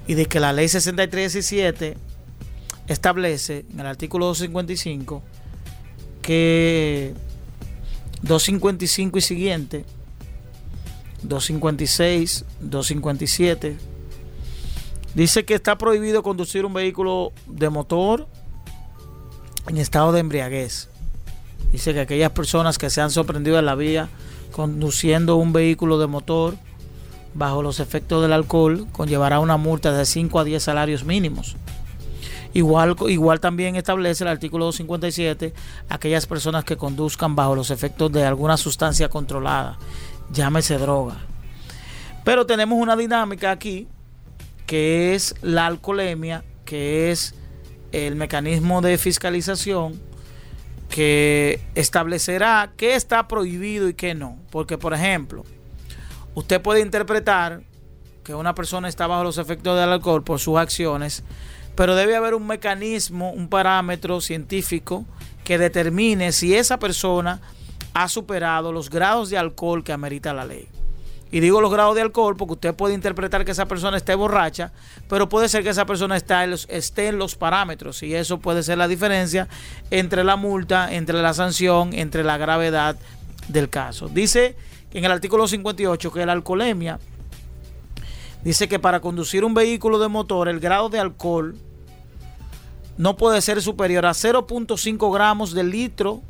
y de que la ley 6317 establece en el artículo 255 que 255 y siguiente 256, 257. Dice que está prohibido conducir un vehículo de motor en estado de embriaguez. Dice que aquellas personas que se han sorprendido en la vía conduciendo un vehículo de motor bajo los efectos del alcohol conllevará una multa de 5 a 10 salarios mínimos. Igual, igual también establece el artículo 257 aquellas personas que conduzcan bajo los efectos de alguna sustancia controlada llámese droga. Pero tenemos una dinámica aquí que es la alcoholemia, que es el mecanismo de fiscalización que establecerá qué está prohibido y qué no. Porque, por ejemplo, usted puede interpretar que una persona está bajo los efectos del alcohol por sus acciones, pero debe haber un mecanismo, un parámetro científico que determine si esa persona ha superado los grados de alcohol que amerita la ley. Y digo los grados de alcohol porque usted puede interpretar que esa persona esté borracha, pero puede ser que esa persona esté en, los, esté en los parámetros y eso puede ser la diferencia entre la multa, entre la sanción, entre la gravedad del caso. Dice en el artículo 58 que la alcoholemia dice que para conducir un vehículo de motor el grado de alcohol no puede ser superior a 0.5 gramos de litro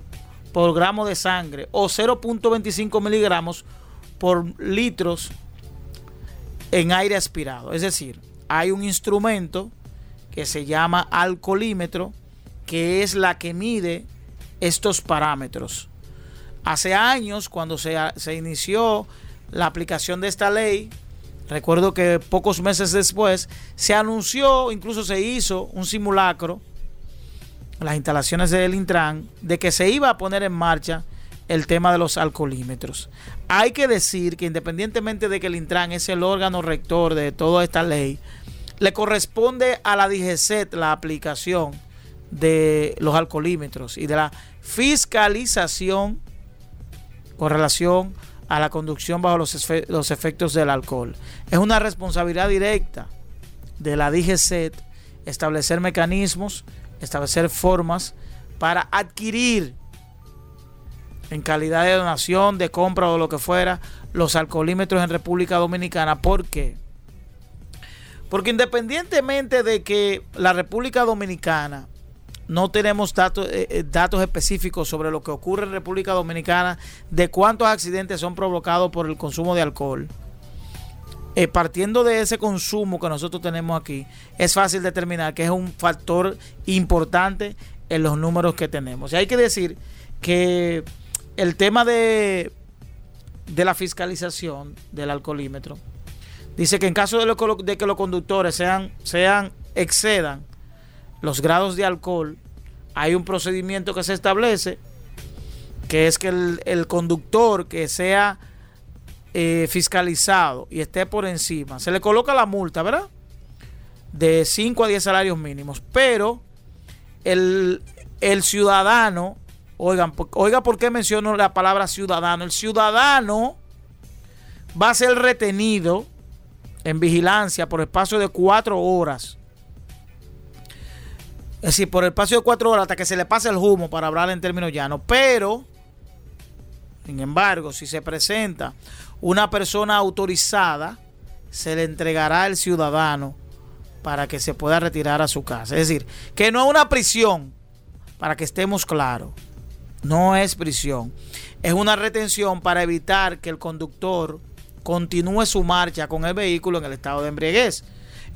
por gramo de sangre o 0.25 miligramos por litros en aire aspirado. Es decir, hay un instrumento que se llama alcoholímetro, que es la que mide estos parámetros. Hace años, cuando se, se inició la aplicación de esta ley, recuerdo que pocos meses después se anunció, incluso se hizo un simulacro las instalaciones del Intran de que se iba a poner en marcha el tema de los alcoholímetros. Hay que decir que independientemente de que el Intran es el órgano rector de toda esta ley, le corresponde a la DGCET la aplicación de los alcoholímetros y de la fiscalización con relación a la conducción bajo los, los efectos del alcohol. Es una responsabilidad directa de la DGCET establecer mecanismos establecer formas para adquirir en calidad de donación, de compra o lo que fuera, los alcoholímetros en República Dominicana. ¿Por qué? Porque independientemente de que la República Dominicana no tenemos datos, eh, eh, datos específicos sobre lo que ocurre en República Dominicana, de cuántos accidentes son provocados por el consumo de alcohol, eh, partiendo de ese consumo que nosotros tenemos aquí, es fácil determinar que es un factor importante en los números que tenemos. Y hay que decir que el tema de, de la fiscalización del alcoholímetro dice que en caso de, de que los conductores sean, sean, excedan los grados de alcohol, hay un procedimiento que se establece que es que el, el conductor que sea eh, fiscalizado y esté por encima, se le coloca la multa, ¿verdad? De 5 a 10 salarios mínimos. Pero el, el ciudadano, oigan, oiga por qué menciono la palabra ciudadano. El ciudadano va a ser retenido en vigilancia por espacio de 4 horas. Es decir, por el espacio de 4 horas hasta que se le pase el humo para hablar en términos llanos. Pero, sin embargo, si se presenta una persona autorizada se le entregará al ciudadano para que se pueda retirar a su casa. Es decir, que no es una prisión, para que estemos claros. No es prisión. Es una retención para evitar que el conductor continúe su marcha con el vehículo en el estado de embriaguez.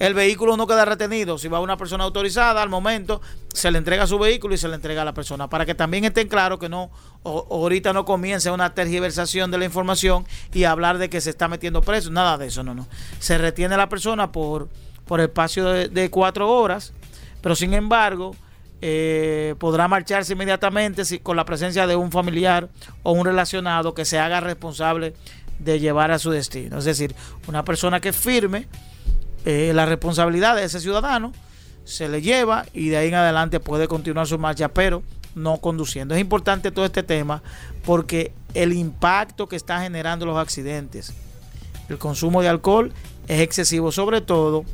El vehículo no queda retenido. Si va una persona autorizada, al momento se le entrega su vehículo y se le entrega a la persona. Para que también estén claros que no o- ahorita no comience una tergiversación de la información y hablar de que se está metiendo preso. Nada de eso, no, no. Se retiene a la persona por, por espacio de, de cuatro horas, pero sin embargo eh, podrá marcharse inmediatamente si, con la presencia de un familiar o un relacionado que se haga responsable de llevar a su destino. Es decir, una persona que firme eh, la responsabilidad de ese ciudadano se le lleva y de ahí en adelante puede continuar su marcha, pero no conduciendo. Es importante todo este tema porque el impacto que está generando los accidentes, el consumo de alcohol es excesivo, sobre todo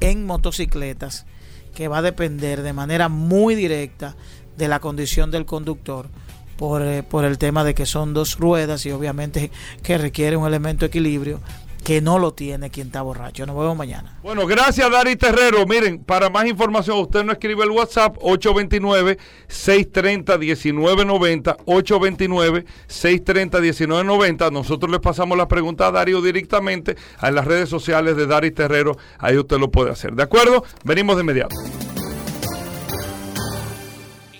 en motocicletas, que va a depender de manera muy directa de la condición del conductor por, eh, por el tema de que son dos ruedas y obviamente que requiere un elemento de equilibrio que no lo tiene quien está borracho. Nos vemos mañana. Bueno, gracias Dari Terrero. Miren, para más información, usted no escribe el WhatsApp 829-630-1990, 829-630-1990. Nosotros le pasamos la pregunta a Darío directamente a las redes sociales de Dari Terrero. Ahí usted lo puede hacer. ¿De acuerdo? Venimos de inmediato.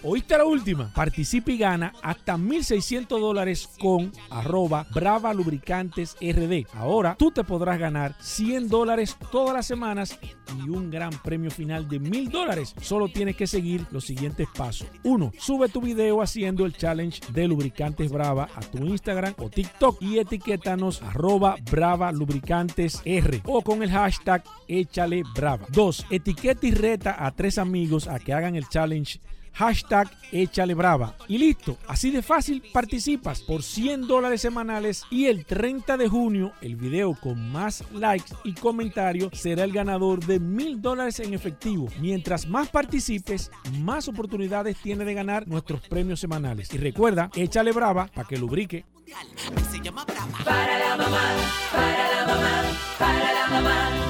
¿Oíste la última? Participa y gana hasta 1.600 dólares con arroba Brava Lubricantes. Ahora tú te podrás ganar 100 dólares todas las semanas y un gran premio final de 1.000 dólares. Solo tienes que seguir los siguientes pasos. 1. Sube tu video haciendo el challenge de Lubricantes Brava a tu Instagram o TikTok y etiquétanos arroba Brava Lubricantes R o con el hashtag Échale Brava. 2. Etiqueta y reta a tres amigos a que hagan el challenge hashtag échale brava. Y listo, así de fácil participas por 100 dólares semanales y el 30 de junio el video con más likes y comentarios será el ganador de 1000 dólares en efectivo. Mientras más participes, más oportunidades tiene de ganar nuestros premios semanales. Y recuerda, échale brava para que lubrique.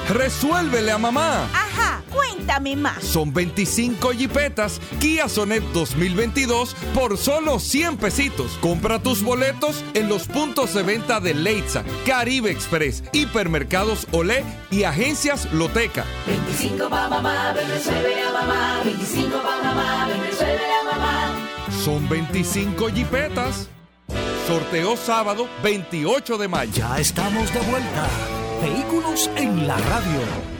Resuélvele a mamá. Ajá, cuéntame más. Son 25 jipetas Kia Sonet 2022 por solo 100 pesitos. Compra tus boletos en los puntos de venta de Leitza, Caribe Express, Hipermercados Olé y Agencias Loteca. 25 pa' mamá, ven resuelve a mamá. 25 pa' mamá, ven resuelve a mamá. Son 25 jipetas. Sorteo sábado 28 de mayo. Ya estamos de vuelta. Vehículos en la radio.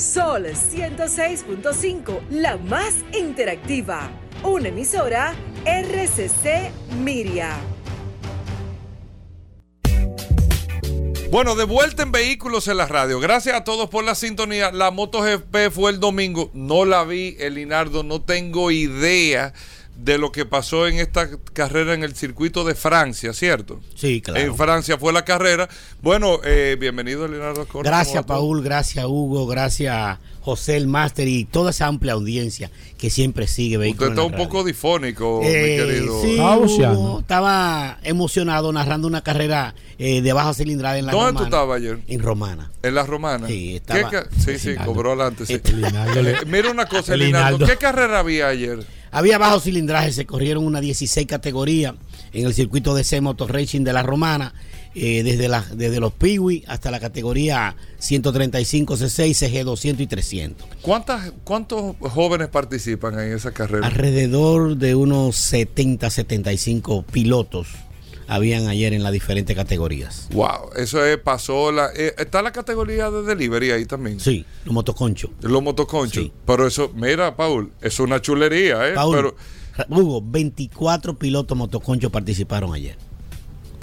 Sol 106.5, la más interactiva. Una emisora RCC Miria. Bueno, de vuelta en Vehículos en la Radio. Gracias a todos por la sintonía. La MotoGP fue el domingo. No la vi, Elinardo. No tengo idea de lo que pasó en esta carrera en el circuito de Francia, ¿cierto? Sí, claro. En Francia fue la carrera. Bueno, eh, bienvenido, Leonardo Correa. Gracias. Paul. Gracias, Hugo. Gracias, José el Máster y toda esa amplia audiencia que siempre sigue Usted está un Radio. poco difónico, Eh, mi querido. sí, Hugo, estaba emocionado narrando una carrera eh, de baja cilindrada en la ¿Dónde tú Romana. estabas ayer? En Romana. En la romana. Sí, ¿Qué estaba- sí, sí, Linaldo. cobró adelante. Sí. Este, Eh, Mira una cosa, Linaldo. Linaldo. ¿Qué carrera había ayer? Había bajo cilindraje, se corrieron una 16 categorías en el circuito de C Motor Racing de la Romana, eh, desde, la, desde los Piwi hasta la categoría 135 C6, CG 200 y 300. ¿Cuántas, ¿Cuántos jóvenes participan en esa carrera? Alrededor de unos 70, 75 pilotos habían ayer en las diferentes categorías. Wow, eso es, pasó la... eh, está la categoría de delivery ahí también. Sí, los motoconchos. Los motoconchos. Sí. Pero eso, mira, Paul, es una chulería, ¿eh? Paul, Pero Hugo, 24 pilotos motoconchos participaron ayer.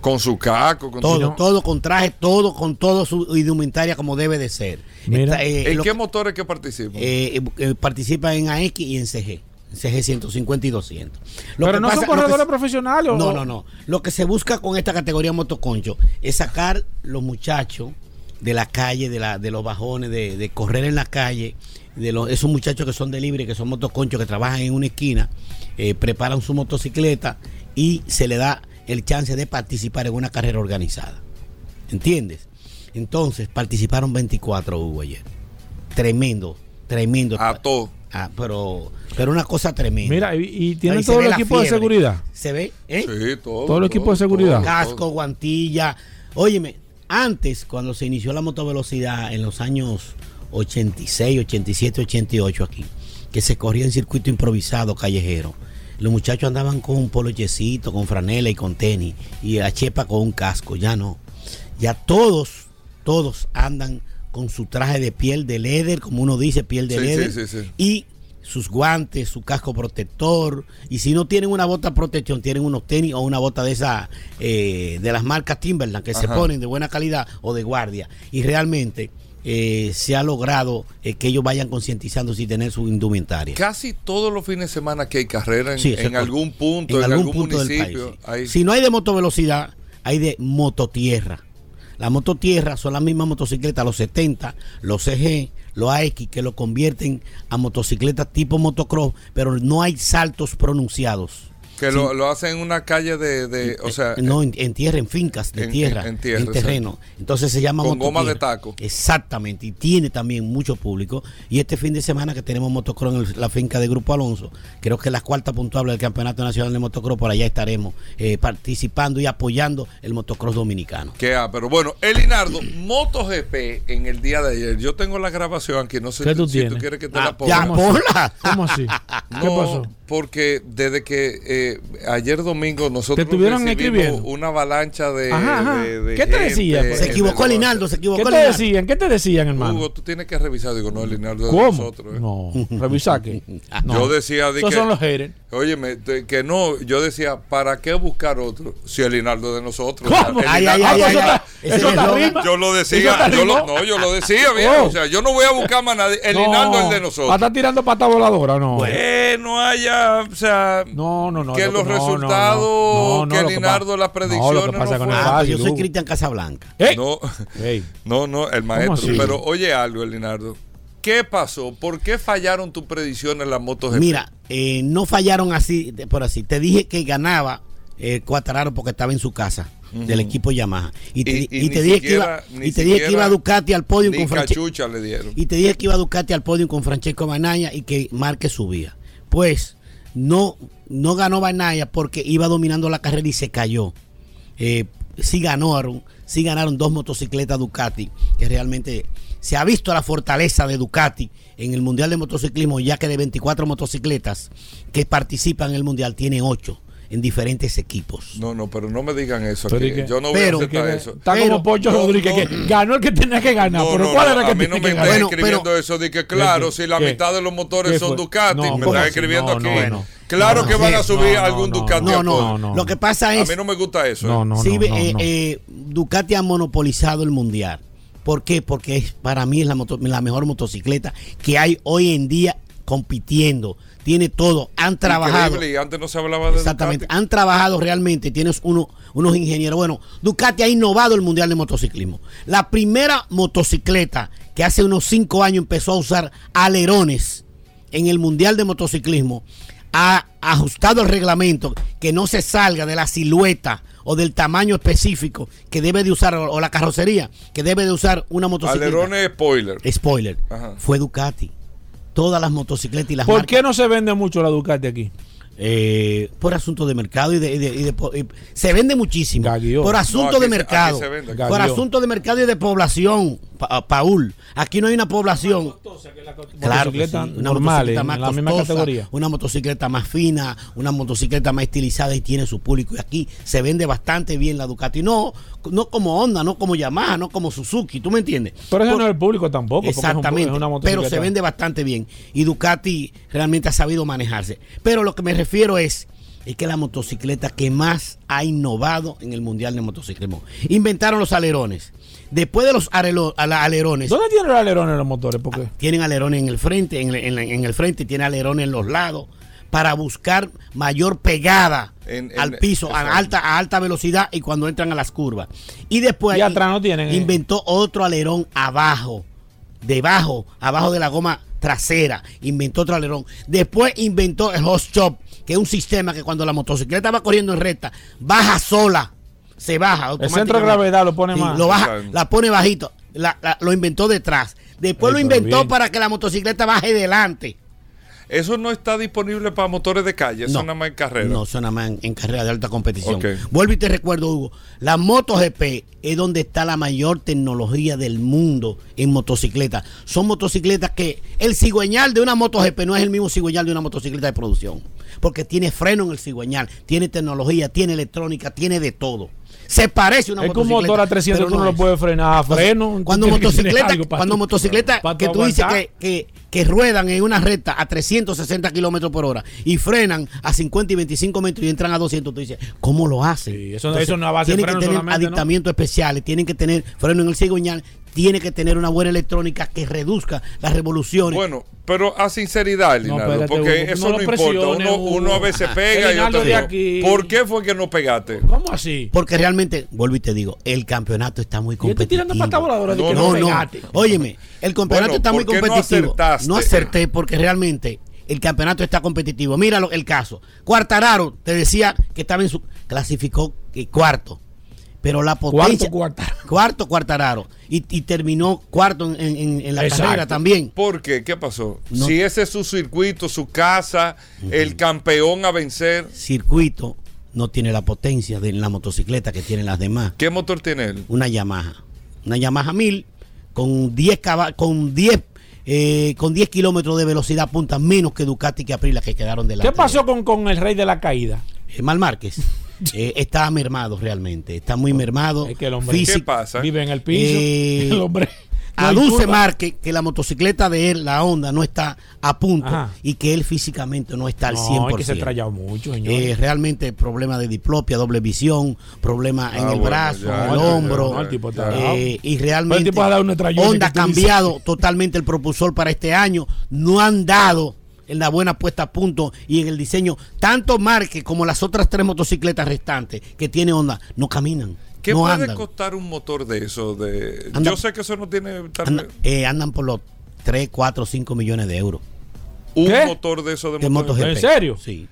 con su caco, con Todo, su- todo con traje, todo con todo su indumentaria como debe de ser. Mira. eh, ¿En qué que- motores que participan? eh, eh, participa en AX y en CG. CG 150 y 200. Lo Pero que no pasa- son lo que corredores se- profesionales. ¿o? No, no, no. Lo que se busca con esta categoría motoconcho es sacar los muchachos de la calle, de, la, de los bajones, de, de correr en la calle, de los, esos muchachos que son de libre, que son motoconchos, que trabajan en una esquina, eh, preparan su motocicleta y se le da el chance de participar en una carrera organizada. ¿Entiendes? Entonces, participaron 24 Hugo ayer. Tremendo, tremendo. A todo. Ah, pero, pero una cosa tremenda. Mira, y, y tienen todo el la equipo de seguridad. ¿Se ve? ¿eh? Sí, todo. Todo el equipo de seguridad. Casco, guantilla. Óyeme, antes, cuando se inició la motovelocidad en los años 86, 87, 88 aquí, que se corría en circuito improvisado callejero, los muchachos andaban con un polochecito, con franela y con tenis, y a chepa con un casco, ya no. Ya todos, todos andan con su traje de piel de leather, como uno dice, piel de Sí, leather, sí, sí, sí. y sus guantes, su casco protector. Y si no tienen una bota protección, tienen unos tenis o una bota de esa eh, de las marcas Timberland que se ponen de buena calidad o de guardia. Y realmente eh, se ha logrado eh, que ellos vayan concientizando si tener su indumentaria. Casi todos los fines de semana que hay carrera en, Sí, algún punto, en en, algún algún, punto del municipio. país, sí. hay- Si no hay de motovelocidad, hay de mototierra. La mototierra son las mismas motocicletas, los 70, los CG, los AX, que lo convierten a motocicletas tipo motocross, pero no hay saltos pronunciados. Que lo, lo hacen en una calle de, de- o sea, Eh, no, en, en tierra, en fincas de en- tierra, en- en, en tierra, terreno. Entonces se llama Con goma de taco. Exactamente, y tiene también mucho público. Y este fin de semana que tenemos motocross en el- la finca de Grupo Alonso, creo que la cuarta puntuable del Campeonato Nacional de Motocross, por allá estaremos eh, participando y apoyando el motocross dominicano. que ah, pero bueno, Elinardo, MotoGP en el día de ayer. Yo tengo la grabación aquí, no sé ¿Qué tú si tú quieres que te Ah, la ponga. ya, ponla. ¿Cómo así? ¿Qué No, pasó? Porque desde que eh, ayer domingo nosotros ¿Te escribiendo? una avalancha de, Ajá, ajá. de- de ¿Qué te gente, decía, pues? Se equivocó de- Linaldo, se equivocó ¿Qué te Linaldo. decían? ¿Qué te decían, hermano? Hugo, tú tienes que revisar. Digo, no, Elinardo es de ¿Cómo? nosotros. ¿eh? No, revisa que. No. Yo decía de que, son los haters. Óyeme, de- que no, yo decía, ¿para qué buscar otro? Si Elinardo de nosotros. ¿Cómo? O sea, Ay, ay, ay, ay, eso está- es el rima. Yo lo decía, yo lo, no, yo lo decía, bien. Oh. O sea, yo no voy a buscar más nadie. Elinardo es el de ¿Va a nosotros. estar tirando pata voladora o no? Eh, no o sea, No, no, no. que lo los no, no, no. resultados, No, no, que Linardo, las predicciones lo que pasa Ah, fácil, yo soy. Cristian Casablanca. ¡Ey! no, no, no, el maestro. Pero oye algo, Elinardo. ¿Qué pasó? ¿Por qué fallaron tus predicciones en las motos? Mira, eh, no fallaron así, por así. Te dije que ganaba eh, Cuatararo porque estaba en su casa del equipo Yamaha. Y te, Y- di- y y te ni dije que iba, y te dije que iba Ducati al podio con Francesco. Y te dije que iba Ducati al podio con Francesco Banaya y que Márquez subía. Pues no, no ganó Banaya porque iba dominando la carrera y se cayó. Eh, ganaron, sí ganaron dos motocicletas Ducati, que realmente se ha visto la fortaleza de Ducati en el Mundial de Motociclismo, ya que de 24 motocicletas que participan en el Mundial, tiene 8 en diferentes equipos. No, no, pero no me digan eso. Pero que yo no Pero- voy a aceptar Que eso. Está Pero- como Pocho no, Rodríguez, no. que ganó el que tenía que ganar. No, pero no, ¿cuál no, era el a que mí no me que están escribiendo pero- eso de que claro, si la ¿Qué? mitad de los motores ¿Qué son? Ducati, No, me ¿cómo están escribiendo No, aquí. no, no. Claro No, que van a subir no, algún no, Ducati. No, no, no. Lo que pasa A es mí no me gusta eso. No, no, Sí, eh, no. eh, Ducati ha monopolizado el mundial. ¿Por qué? Porque es, para mí es la, moto- la mejor motocicleta que hay hoy en día compitiendo. Tiene todo. Han trabajado. Increíble, y antes no se hablaba de Exactamente. Ducati. Han trabajado realmente. Tienes uno, unos ingenieros. Bueno, Ducati ha innovado el mundial de motociclismo. La primera motocicleta que hace unos cinco años empezó a usar alerones en el mundial de motociclismo ha ajustado el reglamento que no se salga de la silueta o del tamaño específico que debe de usar o, o la carrocería que debe de usar una motocicleta. Alerones spoiler. Spoiler. Ajá. Fue Ducati. Todas las motocicletas y las ¿Por marcas- qué no se vende mucho la Ducati aquí? eh, por asunto de mercado y de, y de- y de po- y- se vende muchísimo. Gaguió. por No, asunto aquí de mercado. se por asunto de mercado y de población Pa- Paul aquí no hay una población Claro que sí, Motocicleta una motocicleta más la misma categoría. una motocicleta más fina, una motocicleta más estilizada y tiene su público. Y aquí se vende bastante bien la Ducati. No, no como Honda, no como Yamaha, no como Suzuki, ¿tú me entiendes? Pero ese Por- no es el público tampoco. porque es un- Exactamente, es una pero se vende bastante bien. Y Ducati realmente ha sabido manejarse. Pero lo que me refiero es, es que la motocicleta que más ha innovado en el Mundial de Motociclismo. Inventaron los alerones. Después de los arelo- alerones, ¿Dónde tienen los alerones los motores? Porque tienen alerones en el frente, en, el- en la- en el frente, tiene alerones en los lados, para buscar mayor pegada En- en- al piso, a alta, a alta velocidad y cuando entran a las curvas. Y después Y atrás no tienen, eh. inventó otro alerón abajo, debajo, abajo de la goma trasera, inventó otro alerón. Después inventó el host chop, que es un sistema que cuando la motocicleta va corriendo en recta, baja sola, se baja. el centro de gravedad lo pone Sí, más. Lo baja, la pone bajito. La- la- lo inventó detrás. Después Ay, lo inventó bien. para que la motocicleta baje delante. Eso no está disponible para motores de calle, eso No. nada más en carrera. No, son nada más en, en carrera de alta competición. Ok. Vuelvo y te recuerdo, Hugo. La MotoGP es donde está la mayor tecnología del mundo en motocicletas. Son motocicletas que el cigüeñal de una MotoGP no es el mismo cigüeñal de una motocicleta de producción. Porque tiene freno en el cigüeñal, tiene tecnología, tiene electrónica, tiene de todo. Se parece a una Es que un motocicleta. motor a 300 pero tú no lo es. puedes frenar a freno. Cuando que motocicleta, cuando tú- motocicleta para que tú dices que, que, que ruedan en una recta a 360 kilómetros por hora y frenan a 50 y 25 metros y entran a 200, tú dices, ¿cómo lo hacen? Sí, eso- eso no es tienen que tener solamente, ¿no? especiales, tienen que tener freno en el cigüeñal, tiene que tener una buena electrónica que reduzca las revoluciones. Bueno, pero a sinceridad, Linaldo, espérate, porque Hugo, eso no no, importa. Uno, a veces pega y otro no. aquí. ¿Por qué fue que no pegaste? ¿Cómo así? Porque realmente, vuelvo y te digo, el campeonato está muy Yo estoy competitivo. tirando voladora de No, que No, no, no. pegaste. Óyeme, el campeonato Bueno, está muy ¿por qué no competitivo. acertaste? No acerté porque realmente el campeonato está competitivo. Mira lo- el caso. Cuartararo, te decía que estaba en su. clasificó eh, cuarto. Pero la potencia. Cuarto, Cuartararo. Cuarto, Cuartararo. Y, y terminó cuarto en, en- en la Exacto. carrera también. ¿Por qué? ¿Qué pasó? No. Si ese es su circuito, su casa, el campeón a vencer, Circuito no tiene la potencia de la motocicleta que tienen las demás. ¿qué motor tiene él? una Yamaha. Una Yamaha 1000 con 10 caba- con 10 eh, con 10 kilómetros de velocidad punta menos que Ducati que Aprilia que quedaron delante. ¿Qué pasó con, con el rey de la caída? de él. Mal Márquez eh, está mermado realmente, está muy mermado. Es que el hombre físico. ¿Qué pasa? vive en el piso. Eh, el hombre. no Aduce. Márquez que la motocicleta de él, la Honda, no está a punto Ajá. y que él físicamente no está al No, 100%. es que se ha trallado mucho, señor. Eh, realmente problema de diplopia, doble visión, problema en Ah, el bueno, brazo, ya, en el ya, hombro. ya, No, el tipo. Eh, y el realmente tipo ha dado una trayona Honda ha dices. cambiado totalmente el propulsor para este año. No han dado en la buena puesta a punto y en el diseño. Tanto Marque como las otras tres motocicletas restantes que tiene Honda no caminan. ¿Qué no puede andan. costar un motor de eso? De... Anda- Yo sé que eso no tiene tal Anda- vez- eh, andan por los 3, 4, 5 millones de euros. un ¿Qué? motor de eso de, De motor. MotoGP. ¿En serio? Sí.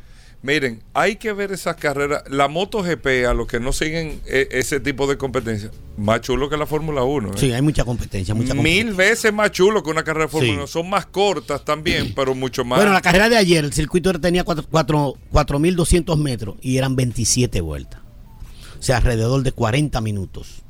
Miren, hay que ver esas carreras. La MotoGP, a los que no siguen e- ese tipo de competencia, más chulo que la Fórmula 1. ¿eh? Sí, hay mucha competencia. Mucha Mil competencia. veces más chulo que una carrera de Fórmula Sí. 1. Son más cortas también, pero mucho más. Bueno, la carrera de ayer, el circuito tenía cuatro- cuatro- 4.200 metros y eran 27 vueltas. O sea, alrededor de 40 minutos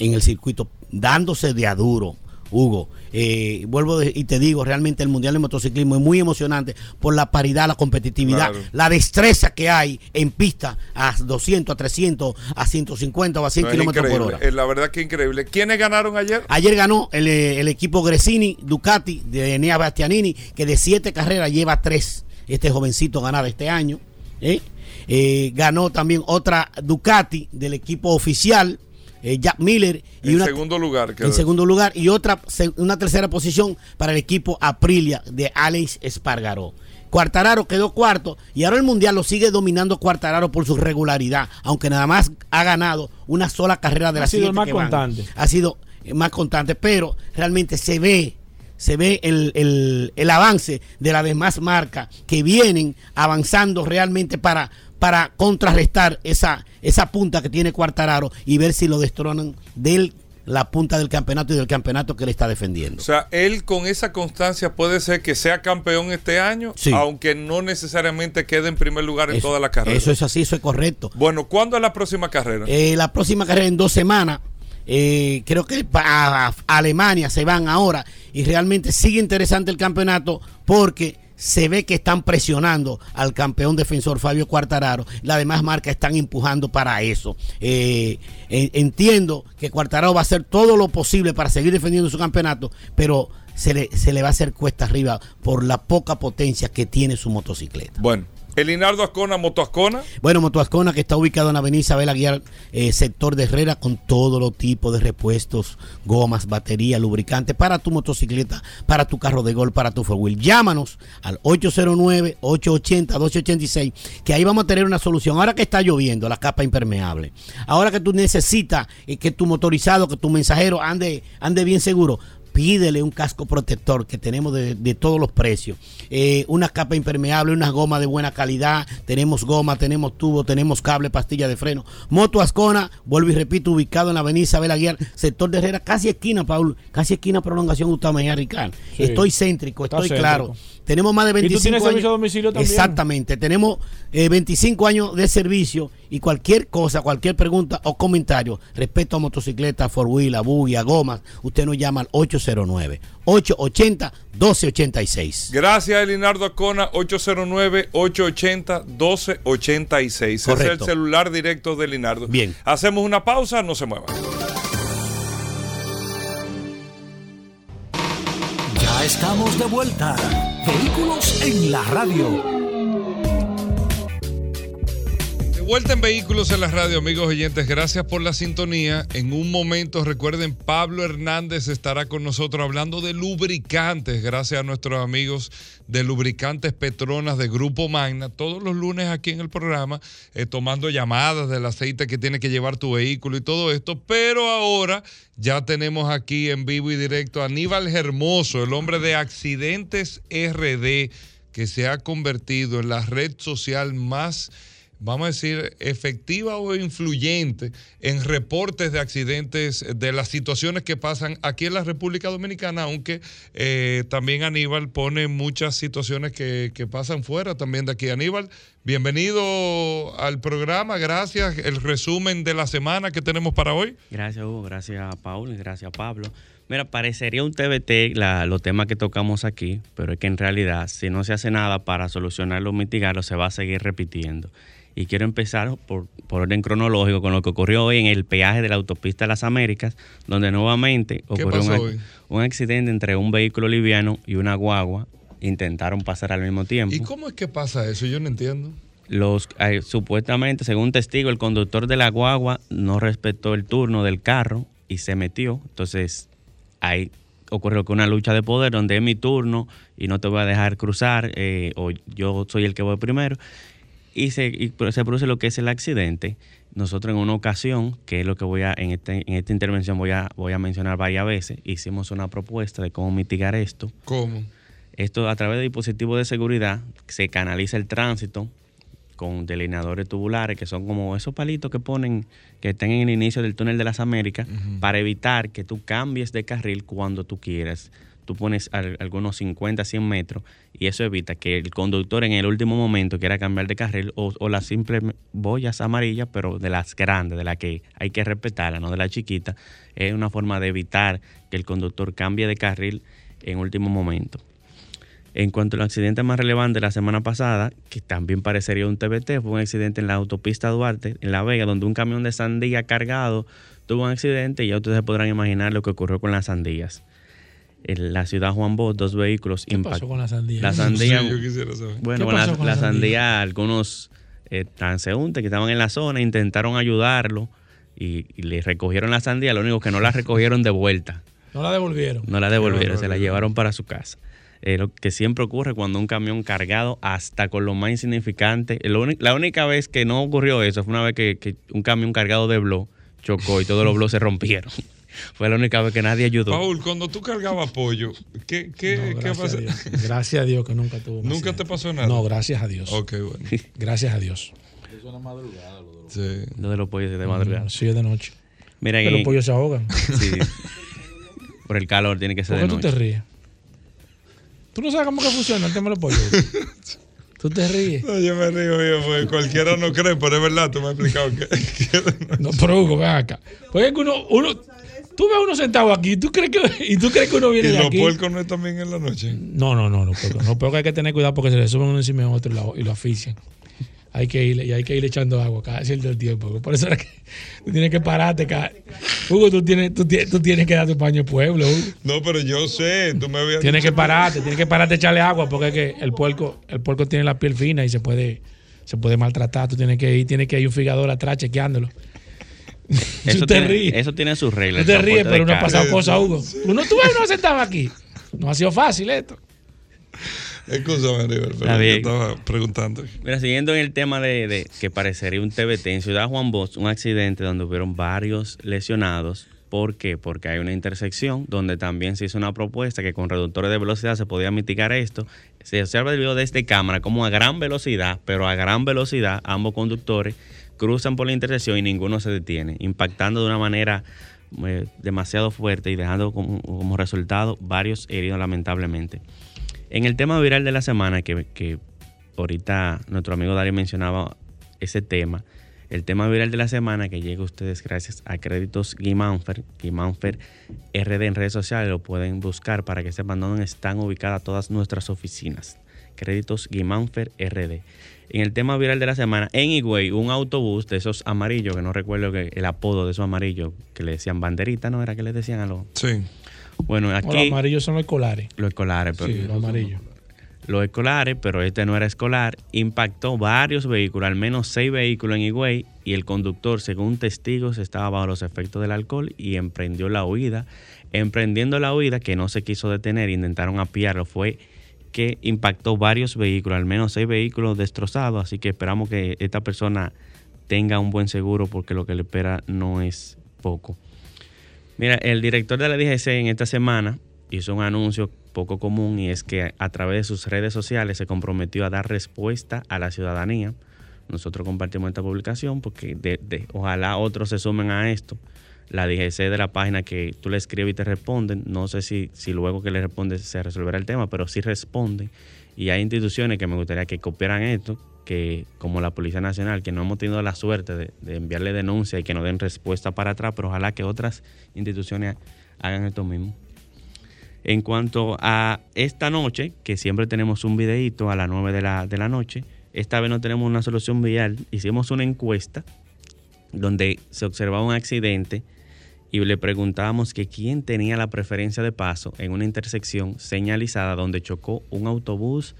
en el circuito, dándose de a duro. Hugo, eh, vuelvo de- y te digo, realmente el Mundial de Motociclismo es muy emocionante por la paridad, la competitividad, Claro. la destreza que hay en pista a 200, a 300, a 150 o a 100 No, kilómetros por hora. Eh, La verdad que increíble. ¿Quiénes ganaron ayer? Ayer ganó el, eh, el equipo Gresini, Ducati, de Enea Bastianini, que de siete carreras lleva tres. Este jovencito ganado este año. ganó también otra Ducati del equipo oficial, eh, Jack Miller. Y en una, segundo lugar. en segundo lugar. Y otra, una tercera posición para el equipo Aprilia de Alex Espargaró. Cuartararo quedó cuarto y ahora el mundial lo sigue dominando Cuartararo por su regularidad, aunque nada más ha ganado una sola carrera de Ha las sido más que van. constante. Ha sido más constante, pero realmente se ve, se ve el, el- el avance de las demás marcas que vienen avanzando realmente para, para contrarrestar esa, esa punta que tiene Cuartararo y ver si lo destronan de la punta del campeonato y del campeonato que le está defendiendo. O sea, él con esa constancia puede ser que sea campeón este año, Sí. aunque no necesariamente quede en primer lugar en Eso- toda la carrera. Eso es así, eso es correcto. Bueno, ¿cuándo es la próxima carrera? Eh, la próxima carrera en dos semanas. eh, creo que a, a Alemania se van ahora y realmente sigue interesante el campeonato porque se ve que están presionando al campeón defensor Fabio Cuartararo. Las demás marcas están empujando para eso. Eh, en- entiendo que Cuartararo va a hacer todo lo posible para seguir defendiendo su campeonato, pero se le, se le va a hacer cuesta arriba por la poca potencia que tiene su motocicleta. Bueno, Elinardo Ascona, Moto Ascona. Bueno, Motoascona, que está ubicado en la avenida Isabel Aguiar, eh, sector de Herrera, con todo los tipos de repuestos, gomas, batería, lubricante para tu motocicleta, para tu carro de gol, para tu four wheel. Llámanos al 809-880-1286, que ahí vamos a tener una solución. Ahora que está lloviendo, la capa impermeable. Ahora que tú necesitas eh, que tu motorizado, que tu mensajero ande, ande bien seguro. Pídele un casco protector que tenemos de, de todos los precios. Eh, una capa impermeable, unas gomas de buena calidad. Tenemos goma, tenemos tubo, tenemos cable, pastilla de freno. Moto Ascona, vuelvo y repito, ubicado en la avenida Isabel Aguiar, sector de Herrera, casi esquina, Paul, casi esquina prolongación Gustavo Mejía Ricard. Sí. Estoy céntrico, estoy céntrico. claro. Tenemos más de ¿Y 25 tú tienes años. servicio a domicilio también? Exactamente. Tenemos eh, 25 años de servicio y cualquier cosa, cualquier pregunta o comentario respecto a motocicletas, four wheel, a buggy, a gomas, usted nos llama al 809-880-1286. Gracias, Elinardo Acona, 809-880-1286. Ese es el Correcto. celular directo de Elinardo. Bien. Hacemos una pausa, no se muevan. Estamos de vuelta. Vehículos en la radio. Vuelta en Vehículos en la Radio, amigos oyentes, gracias por la sintonía. En un momento, recuerden, Pablo Hernández estará con nosotros hablando de lubricantes, gracias a nuestros amigos de Lubricantes Petronas de Grupo Magna, todos los lunes aquí en el programa, eh, tomando llamadas del aceite que tiene que llevar tu vehículo y todo esto, pero ahora ya tenemos aquí en vivo y directo a Aníbal Hermoso, el hombre de Accidentes RD, que se ha convertido en la red social más vamos a decir, efectiva o influyente en reportes de accidentes, de las situaciones que pasan aquí en la República Dominicana, aunque eh, también Aníbal pone muchas situaciones que, que pasan fuera también de aquí. Aníbal, bienvenido al programa, gracias. El resumen de la semana que tenemos para hoy. Gracias, Hugo. Gracias Paul y gracias Pablo. Mira, parecería un TBT los temas que tocamos aquí, pero es que en realidad, si no se hace nada para solucionarlo o mitigarlo, se va a seguir repitiendo. Y quiero empezar por, por orden cronológico con lo que ocurrió hoy en el peaje de la autopista de las Américas, donde nuevamente ¿Qué ocurrió un accidente entre un vehículo liviano y una guagua. Intentaron pasar al mismo tiempo. ¿Y cómo es que pasa eso? Yo no entiendo. Los, eh, supuestamente, según testigo, el conductor de la guagua no respetó el turno del carro y se metió. Entonces, ahí ocurrió que una lucha de poder donde es mi turno y no te voy a dejar cruzar eh, o yo soy el que voy primero. Y se, y se produce lo que es el accidente. Nosotros en una ocasión, que es lo que voy a, en, este- en esta intervención voy a, voy a mencionar varias veces, hicimos una propuesta de cómo mitigar esto. ¿Cómo? Esto a través de dispositivos de seguridad se canaliza el tránsito con delineadores tubulares, que son como esos palitos que ponen, que están en el inicio del túnel de las Américas, para evitar que tú cambies de carril cuando tú quieras. Tú pones al- algunos 50, 100 metros y eso evita que el conductor en el último momento quiera cambiar de carril o, o las simples boyas amarillas, pero de las grandes, de las que hay que respetarlas, no de las chiquitas. Es una forma de evitar que el conductor cambie de carril en último momento. En cuanto al accidente más relevante de la semana pasada, que también parecería un TBT, fue un accidente en la autopista Duarte, en La Vega, donde un camión de sandía cargado tuvo un accidente y ya ustedes podrán imaginar lo que ocurrió con las sandías. En la ciudad Juan Bosch, dos vehículos ¿Qué pasó con la sandía? La sandía, Sí, yo quisiera saber. bueno, ¿Qué con la, con la la sandía? sandía, algunos eh, transeúntes que estaban en la zona intentaron ayudarlo y, y le recogieron la sandía, lo único que no la recogieron de vuelta. No la devolvieron. No la devolvieron, se la llevaron para su casa. Eh, lo que siempre ocurre cuando un camión cargado, hasta con lo más insignificante. lo la única vez que no ocurrió eso fue una vez que, que un camión cargado de blog chocó y todos los blogs se rompieron. fue la única vez que nadie ayudó. Paul, cuando tú cargabas pollo, ¿qué, qué, No, qué gracias, pasa? a Dios. Gracias a Dios que nunca tuvo. un ¿Nunca accidente. te pasó nada? No, gracias a Dios. Ok, bueno. Gracias a Dios. Sí. Lo de los pollos de madrugada. Sí, es de noche. Mira, Que en- los pollos se ahogan. sí. por el calor tiene que ser ¿Por de qué tú te noche. ríes? ¿Tú no sabes cómo que funciona el tema de los pollos? ¿Tú te ríes? No, yo me río, yo, porque cualquiera no cree, pero es verdad, tú me has explicado que. que- No, pero Hugo, ven acá. Pues es que uno, uno, tú ves uno sentado aquí ¿tú crees que, y tú crees que uno viene y de los aquí. puercos no es también en la noche. No, no, no, no, puerco. No, pero que hay que tener cuidado porque se le suben uno encima de otro y lo, y lo asfixian. Hay que ir, y hay que ir echando agua cada cierto tiempo. Por eso era que tú tienes que pararte. Cada... Hugo, tú tienes, tú, tienes, tú tienes que dar tu paño pueblo, Hugo. No, pero yo sé, tú me habías Tienes que pararte, tienes que pararte a echarle agua porque es que el puerco, el puerco tiene la piel fina y se puede, se puede maltratar. Tú tienes que ir, tienes que ir un figador atrás chequeándolo. Eso te tiene, ríes. eso tiene sus reglas. Tú te ríes, pero no ha pasado cosa, Hugo. Uno, tú ves, uno sentado aquí. No ha sido fácil esto. Escúchame, Aníbal, pero yo estaba preguntando. Mira, siguiendo en el tema de, de que parecería un TBT, en Ciudad Juan Bosch, un accidente donde hubieron varios lesionados, ¿Por qué? Porque hay una intersección donde también se hizo una propuesta que con reductores de velocidad se podía mitigar esto. Se observa el video desde cámara como a gran velocidad, pero a gran velocidad ambos conductores cruzan por la intersección y ninguno se detiene, impactando de una manera eh, demasiado fuerte y dejando como, resultado varios heridos lamentablemente. En el tema viral de la semana, que, que ahorita nuestro amigo Darío mencionaba ese tema, el tema viral de la semana que llega a ustedes gracias a Créditos Guimánfer, Guimánfer RD en redes sociales, lo pueden buscar para que sepan dónde están ubicadas todas nuestras oficinas. Créditos Guimánfer RD. En el tema viral de la semana, en Higüey, un autobús de esos amarillos, que no recuerdo que el apodo de esos amarillos, que le decían banderita, ¿no? Era que le decían a los... Sí. Bueno, aquí... los amarillos son los escolares. Los escolares, pero... Sí, los amarillos. Los escolares, pero este no era escolar, impactó varios vehículos, al menos seis vehículos en Higüey, y el conductor, según testigos, estaba bajo los efectos del alcohol y emprendió la huida. Emprendiendo la huida, que no se quiso detener, intentaron apiarlo, fue que impactó varios vehículos, al menos seis vehículos destrozados, así que esperamos que esta persona tenga un buen seguro porque lo que le espera no es poco. Mira, el director de la DGC en esta semana hizo un anuncio poco común y es que a través de sus redes sociales se comprometió a dar respuesta a la ciudadanía. Nosotros compartimos esta publicación porque de, ojalá otros se sumen a esto. La DGC de la página que tú le escribes y te responden, no sé si, si luego que le respondes se resolverá el tema, pero sí responden. Y hay instituciones que me gustaría que copiaran esto, que como la Policía Nacional, que no hemos tenido la suerte de, enviarle denuncia y que nos den respuesta para atrás, pero ojalá que otras instituciones hagan esto mismo. En cuanto a esta noche, que siempre tenemos un videíto a las 9 de la, de la noche, esta vez no tenemos una solución vial. Hicimos una encuesta donde se observaba un accidente y le preguntábamos que quién tenía la preferencia de paso en una intersección señalizada donde chocó un autobús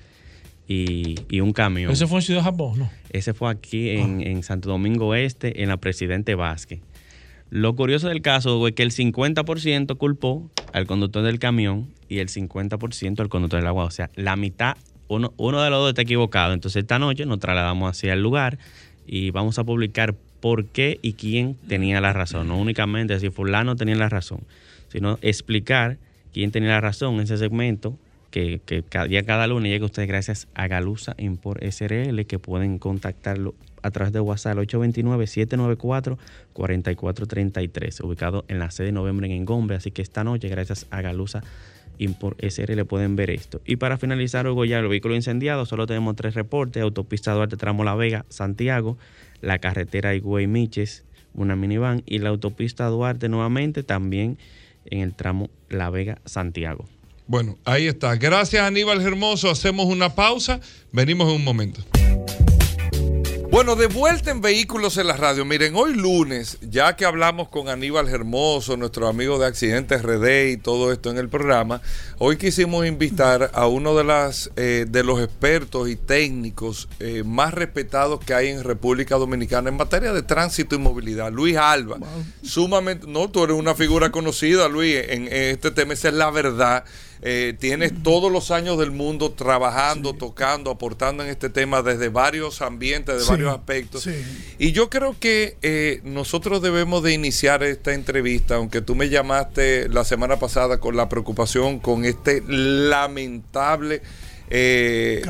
y, y un camión. ¿Ese fue en Ciudad Japón? No. Ese fue aquí en, en Santo Domingo Este, en la Presidente Vázquez. Lo curioso del caso fue que el 50% culpó al conductor del camión y el 50% al conductor del agua. O sea, la mitad, uno, uno de los dos está equivocado. Entonces esta noche nos trasladamos hacia el lugar y vamos a publicar por qué y quién tenía la razón. No únicamente si fulano tenía la razón, sino explicar quién tenía la razón en ese segmento que, que cada día, cada lunes llega a ustedes gracias a Galusa Import SRL que pueden contactarlo a través de WhatsApp 829-794-4433, ubicado en la sede de noviembre en Engombe. Así que esta noche, gracias a Galusa Import SRL, pueden ver esto. Y para finalizar, Hugo, ya el vehículo incendiado, solo tenemos tres reportes: autopista Duarte Tramo La Vega, Santiago, la carretera Higüey Miches, una minivan, y la autopista Duarte nuevamente, también en el tramo La Vega, Santiago. Bueno, ahí está. Gracias, Aníbal Hermoso. Hacemos una pausa. Venimos en un momento. Bueno, de vuelta en Vehículos en la Radio. Miren, hoy lunes, ya que hablamos con Aníbal Hermoso, nuestro amigo de Accidentes RD y todo esto en el programa, hoy quisimos invitar a uno de, las, eh, de los expertos y técnicos eh, más respetados que hay en República Dominicana en materia de tránsito y movilidad, Luis Alba. Wow. Sumamente, no, tú eres una figura conocida, Luis, en, en este tema, esa es la verdad. Eh, tienes todos los años del mundo trabajando, sí. tocando, aportando en este tema desde varios ambientes, de sí, varios aspectos. Sí. Y yo creo que eh, nosotros debemos de iniciar esta entrevista, aunque tú me llamaste la semana pasada con la preocupación con este lamentable... Eh,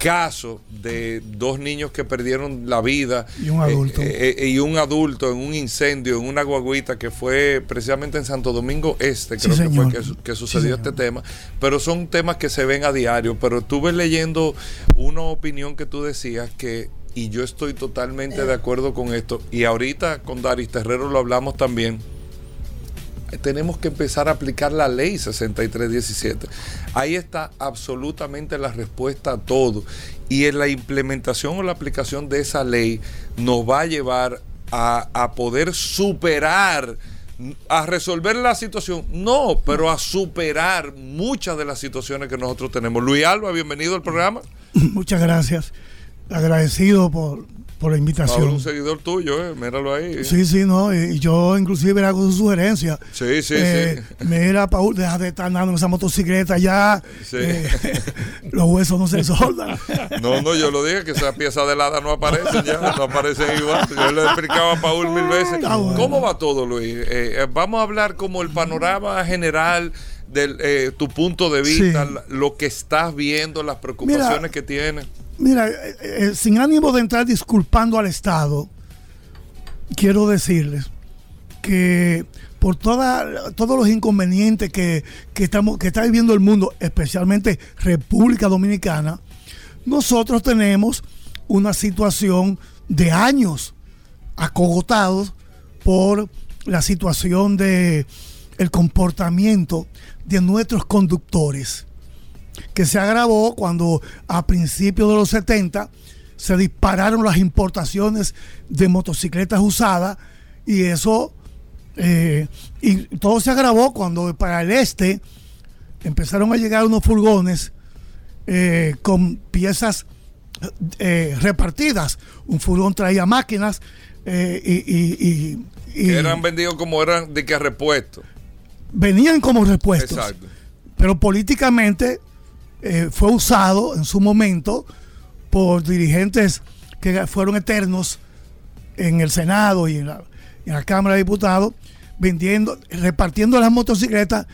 caso, eh, sí. de dos niños que perdieron la vida y un adulto eh, y un adulto en un incendio en una guaguita que fue precisamente en Santo Domingo Este creo sí, que fue que, que sucedió sí, este tema pero son temas que se ven a diario pero estuve leyendo una opinión que tú decías que y yo estoy totalmente de acuerdo con esto y ahorita con Daris Terrero lo hablamos también tenemos que empezar a aplicar la ley 6317. Ahí está absolutamente la respuesta a todo. Y en la implementación o la aplicación de esa ley nos va a llevar a, poder superar a resolver la situación, no, pero a superar muchas de las situaciones que nosotros tenemos. Luis Alba, bienvenido al programa. Muchas gracias. Agradecido por, por la Pablo, invitación. un seguidor tuyo, eh, míralo ahí. Sí, sí, no, y yo inclusive hago su sugerencia. Sí, sí, Eh, Mira, Paul, deja de estar andando en esa motocicleta ya. Sí. eh, los huesos no se soldan. No, no, yo lo dije que esas piezas de helada no aparecen ya, no aparecen igual. Yo le explicaba a Paul mil veces. Bueno. ¿Cómo va todo, Luis? Eh, vamos a hablar como el panorama general de tu punto de vista, Sí. lo que estás viendo, las preocupaciones Mira, que tienes. Mira, eh, eh, sin ánimo de entrar disculpando al Estado, quiero decirles que por toda, todos los inconvenientes que, que estamos, que está viviendo el mundo, especialmente República Dominicana, nosotros tenemos una situación de años acogotados por la situación de el comportamiento de nuestros conductores que se agravó cuando a principios de los 70 se dispararon las importaciones de motocicletas usadas y eso eh, y todo se agravó cuando para el este empezaron a llegar unos furgones eh, con piezas eh, repartidas. Un furgón traía máquinas y, y- eran vendidos como eran de que repuesto. Venían como repuestos. Exacto. Pero políticamente eh, fue usado en su momento por dirigentes que fueron eternos en el Senado y en la, en la Cámara de Diputados, vendiendo, repartiendo las motocicletas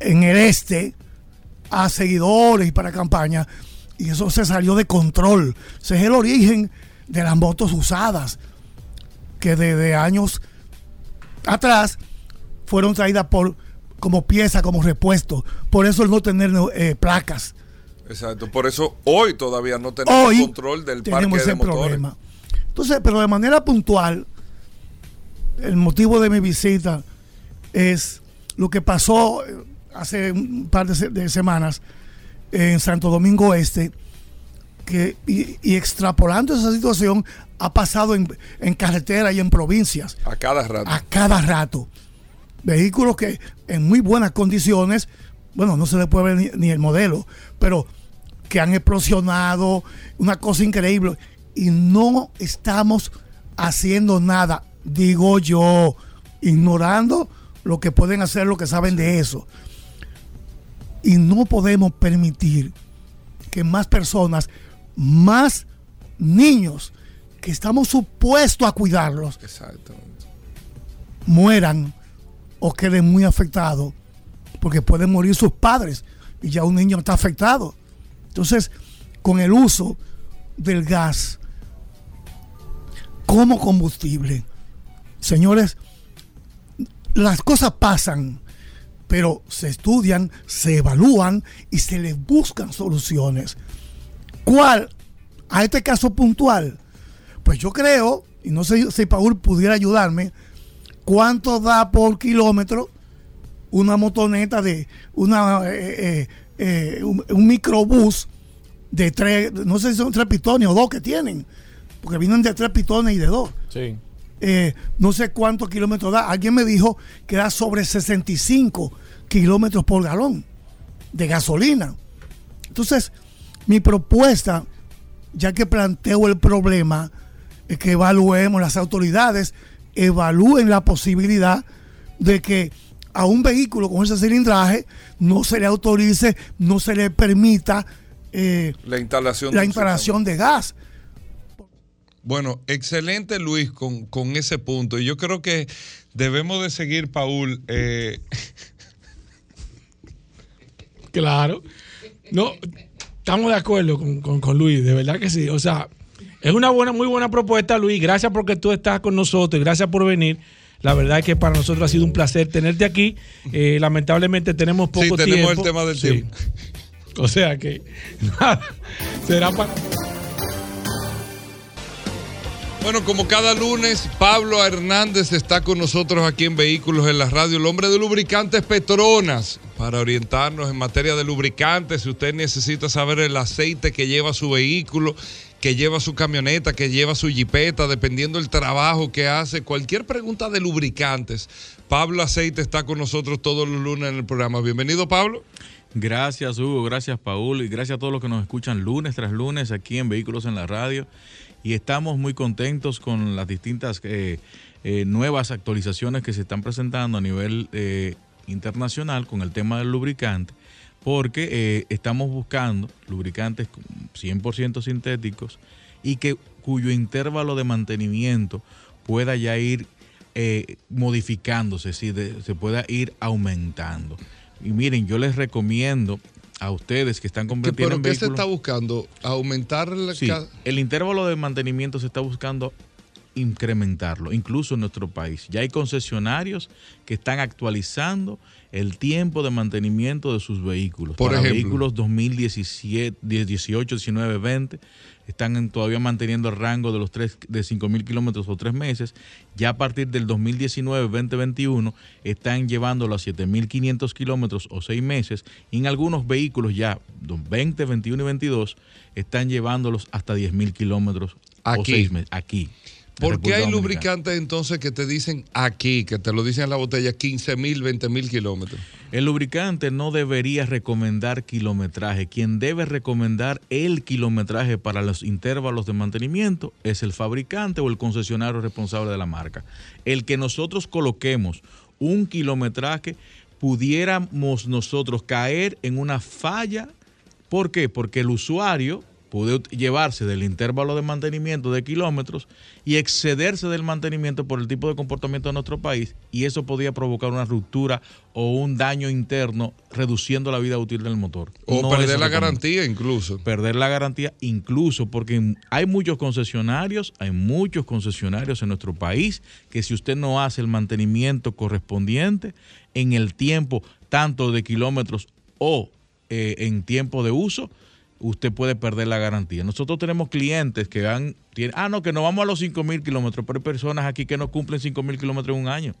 en el este a seguidores y para campaña. Y eso se salió de control. Ese es el origen de las motos usadas, que desde años atrás fueron traídas por como pieza, como repuesto. Por eso el no tener eh, placas. Exacto. Por eso hoy todavía no tenemos Hoy control del parque tenemos de ese motores. problema. Entonces, pero de manera puntual, el motivo de mi visita es lo que pasó eh, hace un par de, se- de semanas en Santo Domingo Este, que, y, y extrapolando esa situación, ha pasado en, en carretera y en provincias A cada rato. a cada rato. Vehículos que en muy buenas condiciones, bueno, no se le puede ver ni, ni el modelo, pero que han explosionado, una cosa increíble. Y no estamos haciendo nada, digo yo, ignorando lo que pueden hacer, lo que saben de eso. Y no podemos permitir que más personas, más niños, que estamos supuestos a cuidarlos, mueran o queden muy afectados, porque pueden morir sus padres y ya un niño está afectado. Entonces, con el uso del gas como combustible, señores, las cosas pasan, pero se estudian, se evalúan y se les buscan soluciones. ¿Cuál? A este caso puntual. Pues yo creo, y no sé si Paul pudiera ayudarme, cuánto da por kilómetro una motoneta de una eh, eh, eh, un, un microbús de tres, no sé si son tres pitones o dos que tienen, porque vienen de tres pitones y de dos. Sí. Eh, no sé cuántos kilómetros da. Alguien me dijo que da sobre 65 kilómetros por galón de gasolina. Entonces, mi propuesta, ya que planteo el problema, es que evaluemos, las autoridades evalúen la posibilidad de que a un vehículo con ese cilindraje no se le autorice, no se le permita eh, La instalación la de instalación de gas. Bueno, excelente Luis con, con ese punto. Y yo creo que debemos de seguir, Paul. eh, Claro. No, estamos de acuerdo con, con- con Luis, de verdad que sí. O sea, es una buena, muy buena propuesta, Luis. Gracias porque tú estás con nosotros y gracias por venir. La verdad es que para nosotros ha sido un placer tenerte aquí. Eh, lamentablemente tenemos poco sí, tenemos tiempo. el tema del Sí. tiempo. O sea que nada, será para. Bueno, como cada lunes, Pablo Hernández está con nosotros aquí en Vehículos en la Radio, el hombre de lubricantes Petronas, para orientarnos en materia de lubricantes. Si usted necesita saber el aceite que lleva su vehículo, que lleva su camioneta, que lleva su jipeta, dependiendo del trabajo que hace, cualquier pregunta de lubricantes, Pablo Aceite está con nosotros todos los lunes en el programa. Bienvenido, Pablo. Gracias Hugo, gracias Paul y gracias a todos los que nos escuchan lunes tras lunes aquí en Vehículos en la Radio. Y estamos muy contentos con las distintas eh, eh, nuevas actualizaciones que se están presentando a nivel eh, internacional con el tema del lubricante, porque eh, estamos buscando lubricantes 100% sintéticos y que cuyo intervalo de mantenimiento pueda ya ir eh, modificándose, si se pueda ir aumentando. Y miren, yo les recomiendo a ustedes que están ¿Qué- convirtiendo ¿Pero en qué se está buscando? ¿Aumentar la Sí, ca- el intervalo de mantenimiento se está buscando incrementarlo, incluso en nuestro país. Ya hay concesionarios que están actualizando el tiempo de mantenimiento de sus vehículos. Por Para ejemplo. vehículos 2017, 18, 19, 20, están todavía manteniendo el rango de los tres, de 5 mil kilómetros o tres meses. Ya a partir del 2019, 2021, están llevándolo a 7.500 kilómetros o seis meses. Y en algunos vehículos ya, 20, 21 y 22, están llevándolos hasta 10.000 kilómetros o seis meses. Aquí. ¿Por qué hay Dominicana. lubricantes entonces que te dicen aquí, que te lo dicen en la botella, 15 mil, 20 mil kilómetros? El lubricante no debería recomendar kilometraje. Quien debe recomendar el kilometraje para los intervalos de mantenimiento es el fabricante o el concesionario responsable de la marca. El que nosotros coloquemos un kilometraje, pudiéramos nosotros caer en una falla. ¿Por qué? Porque el usuario puede llevarse del intervalo de mantenimiento de kilómetros y excederse del mantenimiento por el tipo de comportamiento de nuestro país y eso podría provocar una ruptura o un daño interno reduciendo la vida útil del motor. O No perder la garantía incluso. Perder la garantía incluso porque hay muchos concesionarios, hay muchos concesionarios en nuestro país que si usted no hace el mantenimiento correspondiente en el tiempo tanto de kilómetros o eh, en tiempo de uso, usted puede perder la garantía. Nosotros tenemos clientes que han, tienen, ah, no, que no vamos a los 5 mil kilómetros, pero hay personas aquí que no cumplen 5 mil kilómetros en un año,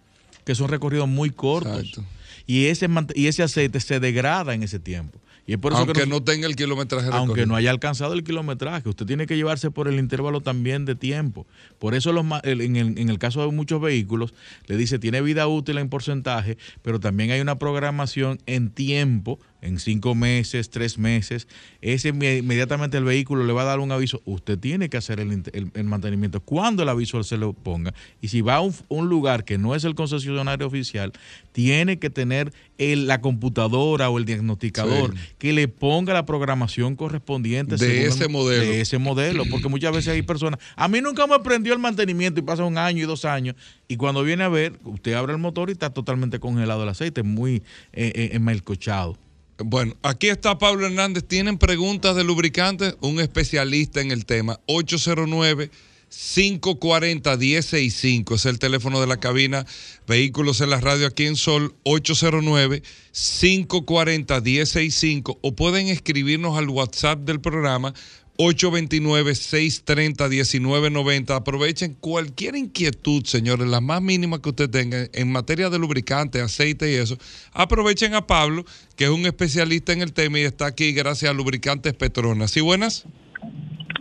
que son recorridos muy cortos. Y ese, y ese aceite se degrada en ese tiempo. Y es por eso que Aunque nos- no tenga el kilometraje aunque recorrido. no haya alcanzado el kilometraje, usted tiene que llevarse por el intervalo también de tiempo. Por eso los en, el, en el caso de muchos vehículos, le dice tiene vida útil en porcentaje, pero también hay una programación en tiempo, en cinco meses, tres meses. Ese inme- inmediatamente el vehículo le va a dar un aviso. Usted tiene que hacer el, int- el- el mantenimiento cuando el aviso se lo ponga. Y si va a un, un lugar que no es el concesionario oficial, tiene que tener el- la computadora o el diagnosticador Sí. que le ponga la programación correspondiente De el- ese modelo. De ese modelo, porque muchas veces hay personas, a mí nunca me prendió el mantenimiento y pasa un año y dos años y cuando viene a ver, usted abre el motor y está totalmente congelado el aceite, muy eh, eh, enmelcochado. Bueno, aquí está Pablo Hernández. ¿Tienen preguntas de lubricantes? Un especialista en el tema. 809-540-1065 es el teléfono de la cabina. Vehículos en la radio aquí en Sol. 809-540-1065. O pueden escribirnos al WhatsApp del programa. 829-630-1990. Aprovechen cualquier inquietud, señores, la más mínima que usted tenga en materia de lubricante, aceite y eso. Aprovechen a Pablo, que es un especialista en el tema y está aquí gracias a Lubricantes Petronas. ¿Sí, buenas?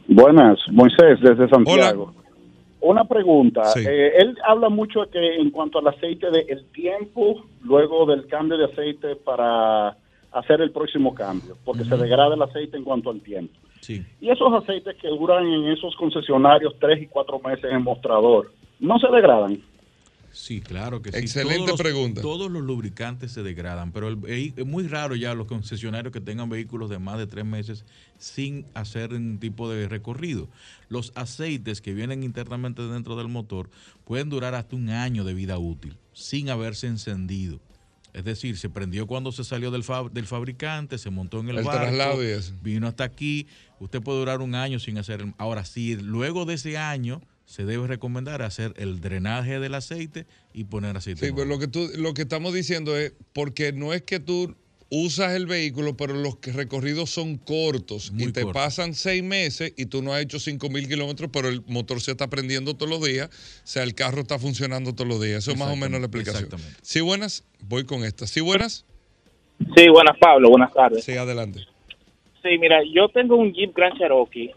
Buenas, Moisés desde Santiago. Una pregunta. Sí. Eh, él habla mucho que en cuanto al aceite, de el tiempo luego del cambio de aceite para hacer el próximo cambio, porque se degrada el aceite en cuanto al tiempo. Sí. Y esos aceites que duran en esos concesionarios tres y cuatro meses en mostrador, ¿no se degradan? Sí, claro que sí. Excelente Todos los- pregunta. Todos los lubricantes se degradan, pero el es muy raro ya los concesionarios que tengan vehículos de más de tres meses sin hacer un tipo de recorrido. Los aceites que vienen internamente dentro del motor pueden durar hasta un año de vida útil sin haberse encendido. Es decir, se prendió cuando se salió del, fab- del fabricante, se montó en el, El barco, traslado y eso. vino hasta aquí. Usted puede durar un año sin hacer. el- Ahora, si luego de ese año se debe recomendar hacer el drenaje del aceite y poner aceite. Sí, pero lo que, tú, lo que estamos diciendo es, porque no es que tú usas el vehículo, pero los recorridos son cortos y te pasan seis meses y tú no has hecho cinco mil kilómetros, pero el motor se está prendiendo todos los días, o sea, el carro está funcionando todos los días. Eso es más o menos la explicación. Exactamente. Sí, buenas, voy con esta. Sí, buenas. Sí, buenas, Pablo. Buenas tardes. Sí, adelante. Sí, mira, yo tengo un Jeep Grand Cherokee.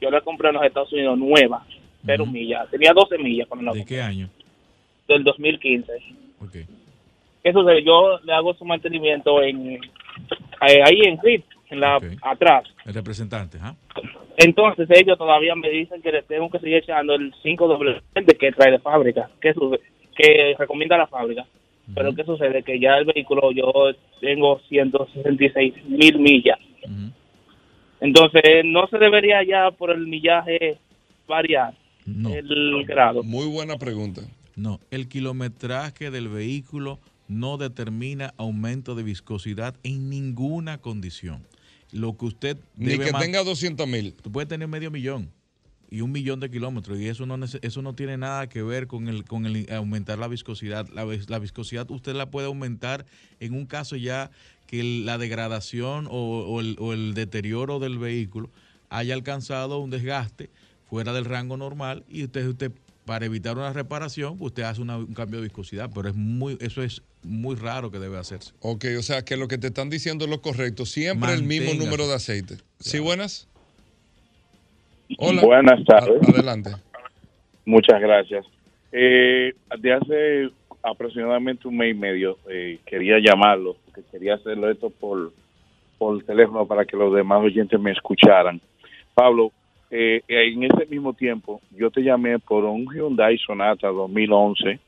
Yo la compré en los Estados Unidos nueva, cero millas. Tenía 12 millas cuando la ¿De compré, qué año? del 2015. Ok. ¿Qué sucede? Yo le hago su mantenimiento en eh, ahí en CRIP, en la, atrás. El representante, ¿ah? Entonces ellos todavía me dicen que le tengo que seguir echando el 5W que trae de fábrica, que, que recomienda la fábrica. Pero ¿qué sucede? Que ya el vehículo yo tengo 166 mil millas. Entonces no se debería ya por el millaje variar el grado. Muy buena pregunta. No, el kilometraje del vehículo no determina aumento de viscosidad en ninguna condición. Lo que usted Ni debe que tenga 200 mil. Tú puedes tener medio millón y un millón de kilómetros y eso no eso no tiene nada que ver con el con el aumentar la viscosidad. La, la viscosidad usted la puede aumentar en un caso ya que la degradación o, o el, o el deterioro del vehículo haya alcanzado un desgaste fuera del rango normal y usted usted para evitar una reparación pues usted hace una- un cambio de viscosidad, pero es muy eso es muy raro que debe hacerse. Ok, o sea que lo que te están diciendo es lo correcto. Siempre el mismo número de aceite. ¿Sí, buenas? Hola. Buenas tardes. A- adelante. Muchas gracias. Eh, de hace aproximadamente un mes y medio eh, quería llamarlo, porque quería hacerlo esto por, por teléfono para que los demás oyentes me escucharan. Pablo, eh, en ese mismo tiempo yo te llamé por un Hyundai Sonata 2011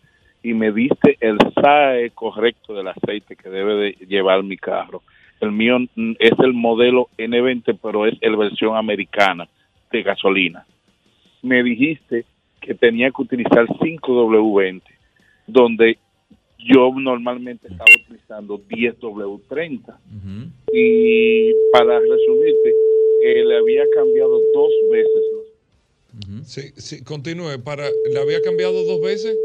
y me diste el SAE correcto del aceite que debe de llevar mi carro. El mío mm, es el modelo N20, pero es la versión americana de gasolina. Me dijiste que tenía que utilizar 5W20, donde yo normalmente estaba utilizando 10W30. Y para resumirte, eh, le había cambiado dos veces Sí, sí, continúe. Para, ¿Le había cambiado dos veces?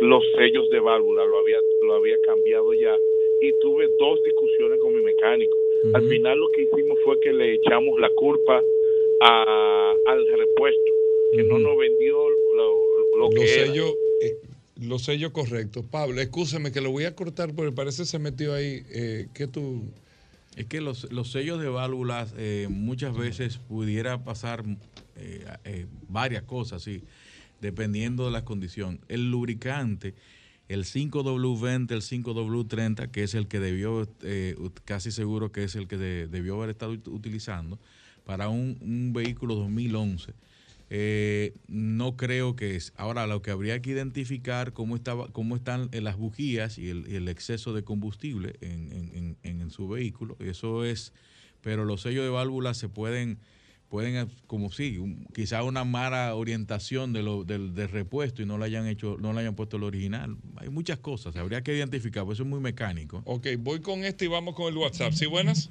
los sellos de válvula, lo había, lo había cambiado ya. Y tuve dos discusiones con mi mecánico. Al final lo que hicimos fue que le echamos la culpa a- al repuesto, que no nos vendió lo, lo que Los sellos, eh, los sellos correctos. Pablo, escúchame que lo voy a cortar porque parece que se metió ahí. Eh, ¿Qué tú...? Es que los, los sellos de válvulas eh, muchas veces pudiera pasar eh, eh, varias cosas, sí, dependiendo de la condición. El lubricante, el 5W20, el 5W30, que es el que debió, eh, casi seguro que es el que de- debió haber estado ut- utilizando para un, un vehículo 2011. Eh, no creo que es. Ahora, lo que habría que identificar cómo estaba, cómo están eh, las bujías y el, y el exceso de combustible en, en- en- en- su vehículo. Eso es, pero los sellos de válvulas se pueden, pueden eh, como sí, un- quizá una mala orientación de lo, del, del repuesto y no le hayan hecho, no le hayan puesto el original. Hay muchas cosas, habría que identificar, pues eso es muy mecánico. Ok, voy con este y vamos con el WhatsApp. ¿Sí, buenas?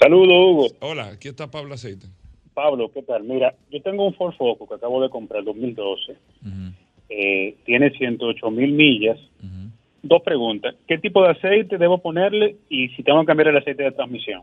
Saludos, Hugo. Hola, aquí está Pablo Aceite. Pablo, ¿qué tal? Mira, yo tengo un Ford Focus que acabo de comprar, 2012. Eh, tiene 108 mil millas. Dos preguntas. ¿Qué tipo de aceite debo ponerle y si tengo que cambiar el aceite de transmisión?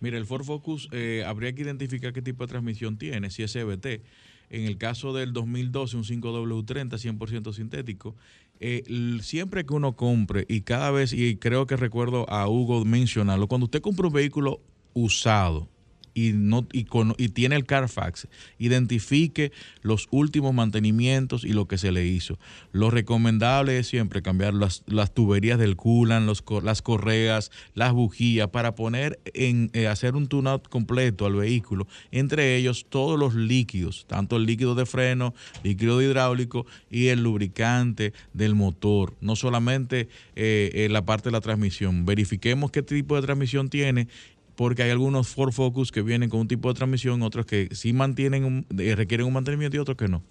Mira, el Ford Focus eh, habría que identificar qué tipo de transmisión tiene, si es CBT. En el caso del 2012, un 5W30 100% sintético, eh, siempre que uno compre, y cada vez, y creo que recuerdo a Hugo mencionarlo, cuando usted compra un vehículo usado, y no y, con- y tiene el Carfax, identifique los últimos mantenimientos y lo que se le hizo. Lo recomendable es siempre cambiar las, las tuberías del coolant, los, las correas, las bujías para poner en eh, hacer un tune-out completo al vehículo, entre ellos todos los líquidos, tanto el líquido de freno, líquido hidráulico y el lubricante del motor, no solamente eh, eh, la parte de la transmisión. Verifiquemos qué tipo de transmisión tiene porque hay algunos Ford Focus que vienen con un tipo de transmisión, otros que sí mantienen un- eh, requieren un mantenimiento y otros que no.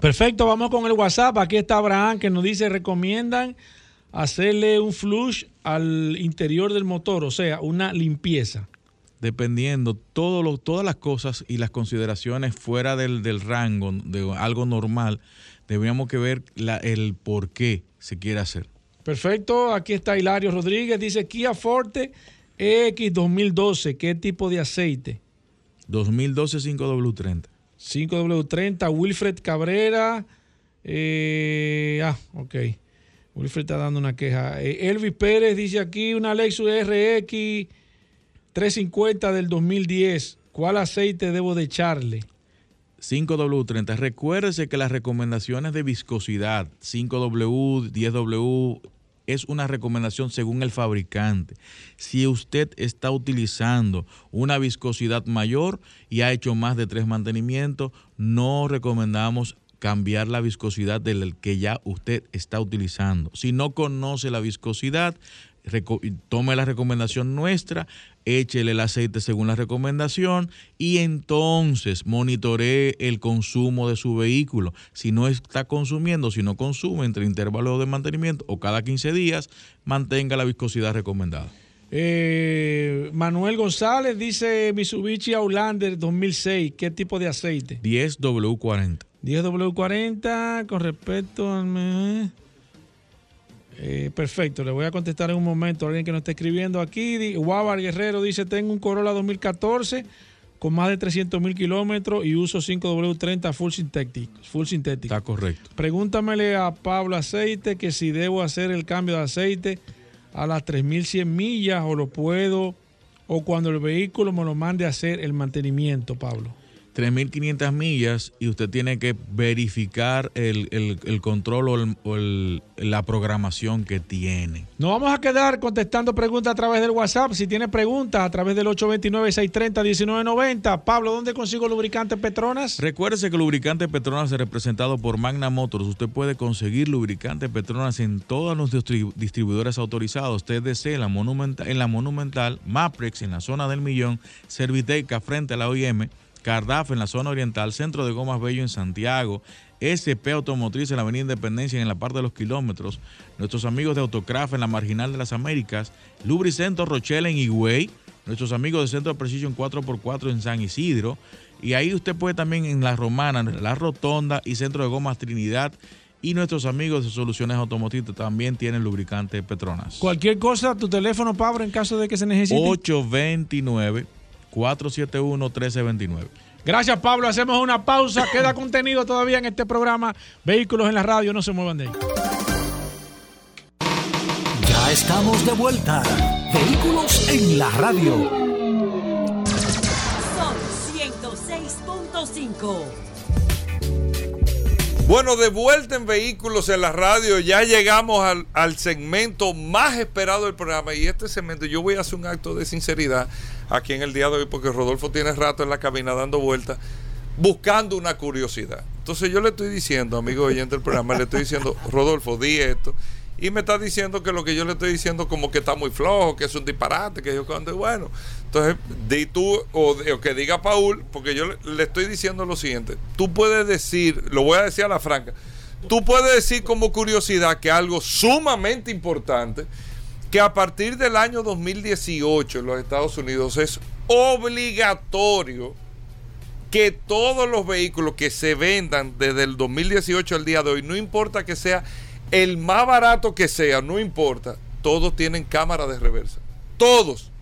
Perfecto, vamos con el WhatsApp. Aquí está Abraham que nos dice, recomiendan hacerle un flush al interior del motor, o sea, una limpieza. Dependiendo todo lo- todas las cosas y las consideraciones fuera del, del rango de algo normal, deberíamos que ver la- el por qué se quiere hacer. Perfecto, aquí está Hilario Rodríguez, dice Kia Forte EX 2012, ¿qué tipo de aceite? 2012 5W30. 5W30, Wilfred Cabrera. eh, ah, ok. Wilfred está dando una queja. Eh, Elvis Pérez dice aquí una Lexus RX 350 del 2010. ¿Cuál aceite debo de echarle? 5W30. Recuérdese que las recomendaciones de viscosidad, 5W, 10W, es una recomendación según el fabricante. Si usted está utilizando una viscosidad mayor y ha hecho más de tres mantenimientos, no recomendamos cambiar la viscosidad del que ya usted está utilizando. Si no conoce la viscosidad, tome la recomendación nuestra, échele el aceite según la recomendación y entonces monitoree el consumo de su vehículo. Si no está consumiendo, si no consume entre intervalos de mantenimiento o cada 15 días, mantenga la viscosidad recomendada. Eh, Manuel González dice Mitsubishi Outlander 2006. ¿Qué tipo de aceite? 10W40. 10W40 con respecto al... Eh, perfecto, le voy a contestar en un momento a alguien que nos está escribiendo aquí. Guavar Guerrero dice, tengo un Corolla 2014 con más de 300 mil kilómetros y uso 5W30 full sintético. Full sintético. Está correcto. Pregúntamele a Pablo Aceite que si debo hacer el cambio de aceite a las 3100 millas o lo puedo o cuando el vehículo me lo mande a hacer el mantenimiento, Pablo. 3.500 millas y usted tiene que verificar el, el- el control o, el- o la programación que tiene. Nos vamos a quedar contestando preguntas a través del WhatsApp. Si tiene preguntas, a través del 829-630-1990. Pablo, ¿dónde consigo lubricante Petronas? Recuérdese que lubricante Petronas es representado por Magna Motors. Usted puede conseguir lubricante Petronas en todos los distri- distribuidores autorizados. TDC en la, Monumental, en la Monumental, Maprex en la zona del Millón, Serviteca frente a la OIM, Cardaf en la zona oriental, Centro de Gomas Bello en Santiago, SP Automotriz en la Avenida Independencia en la parte de los kilómetros, nuestros amigos de Autocraft en la Marginal de las Américas, Lubricento Rochelle en Higüey, nuestros amigos de Centro de Precision 4x4 en San Isidro, y ahí usted puede también en La Romana, La Rotonda y Centro de Gomas Trinidad, y nuestros amigos de Soluciones Automotrices también tienen lubricante Petronas. Cualquier cosa, tu teléfono, Pablo, en caso de que se necesite. 829-471-1329. Gracias, Pablo. Hacemos una pausa. Queda contenido todavía en este programa. Vehículos en la radio. No se muevan de ahí. Ya estamos de vuelta. Vehículos en la radio. Sol 106.5. Bueno, de vuelta en Vehículos en la Radio, ya llegamos al, al segmento más esperado del programa y este segmento yo voy a hacer un acto de sinceridad aquí en el día de hoy porque Rodolfo tiene rato en la cabina dando vueltas buscando una curiosidad. Entonces yo le estoy diciendo, amigo oyente del programa, le estoy diciendo, Rodolfo, di esto. Y me está diciendo que lo que yo le estoy diciendo como que está muy flojo, que es un disparate, que yo cuando bueno. Entonces, di tú o, o que diga Paul, porque yo le, le estoy diciendo lo siguiente. Tú puedes decir, lo voy a decir a la franca, tú puedes decir como curiosidad que algo sumamente importante, que a partir del año 2018 en los Estados Unidos es obligatorio que todos los vehículos que se vendan desde el 2018 al día de hoy, no importa que sea el más barato que sea, no importa, todos tienen cámara de reversa. Todos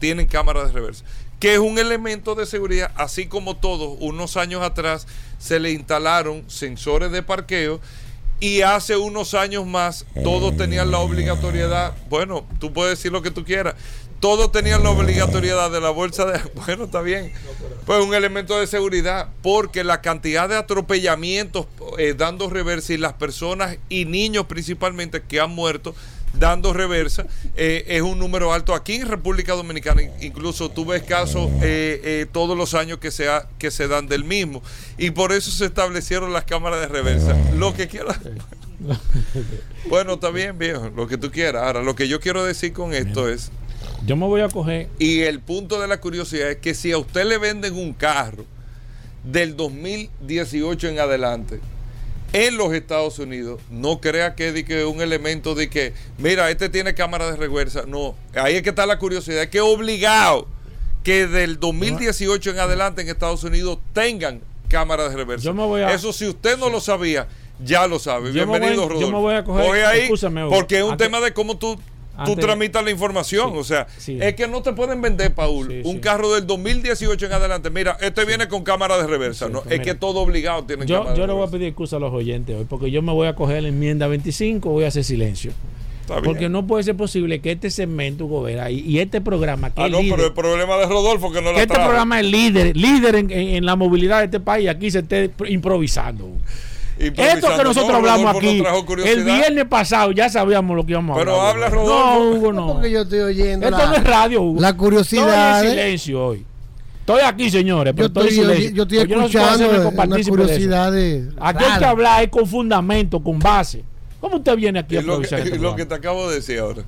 tienen cámara de reversa. Que es un elemento de seguridad, así como todos, unos años atrás se le instalaron sensores de parqueo y hace unos años más todos tenían la obligatoriedad, bueno, tú puedes decir lo que tú quieras, todos tenían la obligatoriedad de la bolsa de... Bueno, está bien. Pues un elemento de seguridad, porque la cantidad de atropellamientos eh, dando reversa y las personas y niños principalmente que han muerto dando reversa eh, es un número alto aquí en República Dominicana. Incluso tú ves casos eh, eh, todos los años que se, ha- que se dan del mismo. Y por eso se establecieron las cámaras de reversa. Lo que quiera... Bueno, está bien, viejo, lo que tú quieras. Ahora, lo que yo quiero decir con esto es... Yo me voy a coger... Y el punto de la curiosidad es que si a usted le venden un carro del 2018 en adelante en los Estados Unidos, no crea que es que un elemento de que, mira, este tiene cámara de reversa. No, ahí es que está la curiosidad. Es que obligado que del 2018 en adelante en Estados Unidos tengan cámara de reversa. Yo me voy a- Eso si usted no lo sabía, ya lo sabe. Yo me voy- Bienvenido, yo Rodolfo. me voy a coger- Coge ahí, porque es un tema de cómo tú, tú tramitas la información. o sea, es que no te pueden vender, Paul, un carro del 2018 en adelante. Mira, este viene con cámara de reversa. ¿no? pues es mira. que todo obligado tiene Yo, cámara yo le voy a pedir excusa a los oyentes hoy porque yo me voy a coger la enmienda 25, voy a hacer silencio. Porque no puede ser posible que este segmento, Gobera, y, y este programa que Ah, es no, líder, pero el problema de Rodolfo que no que la este programa es líder, líder en, en- en la movilidad de este país, aquí se esté improvisando. Esto que nosotros No, hablamos aquí, el viernes pasado ya sabíamos lo que íbamos a Pero hablar. habla, No, Rodolfo. Hugo, no. Porque yo estoy oyendo. Esto la- no es radio, Hugo. La curiosidad. Estoy en silencio hoy. Estoy aquí, señores, pero Yo estoy, estoy, en silencio. yo estoy no escuchando hacerme una copartícipe de eso. curiosidad de. Aquí hay que hablar es con fundamento, con base. ¿Cómo usted viene aquí Y a lo, que, este y lo programa? que te acabo de decir ahora.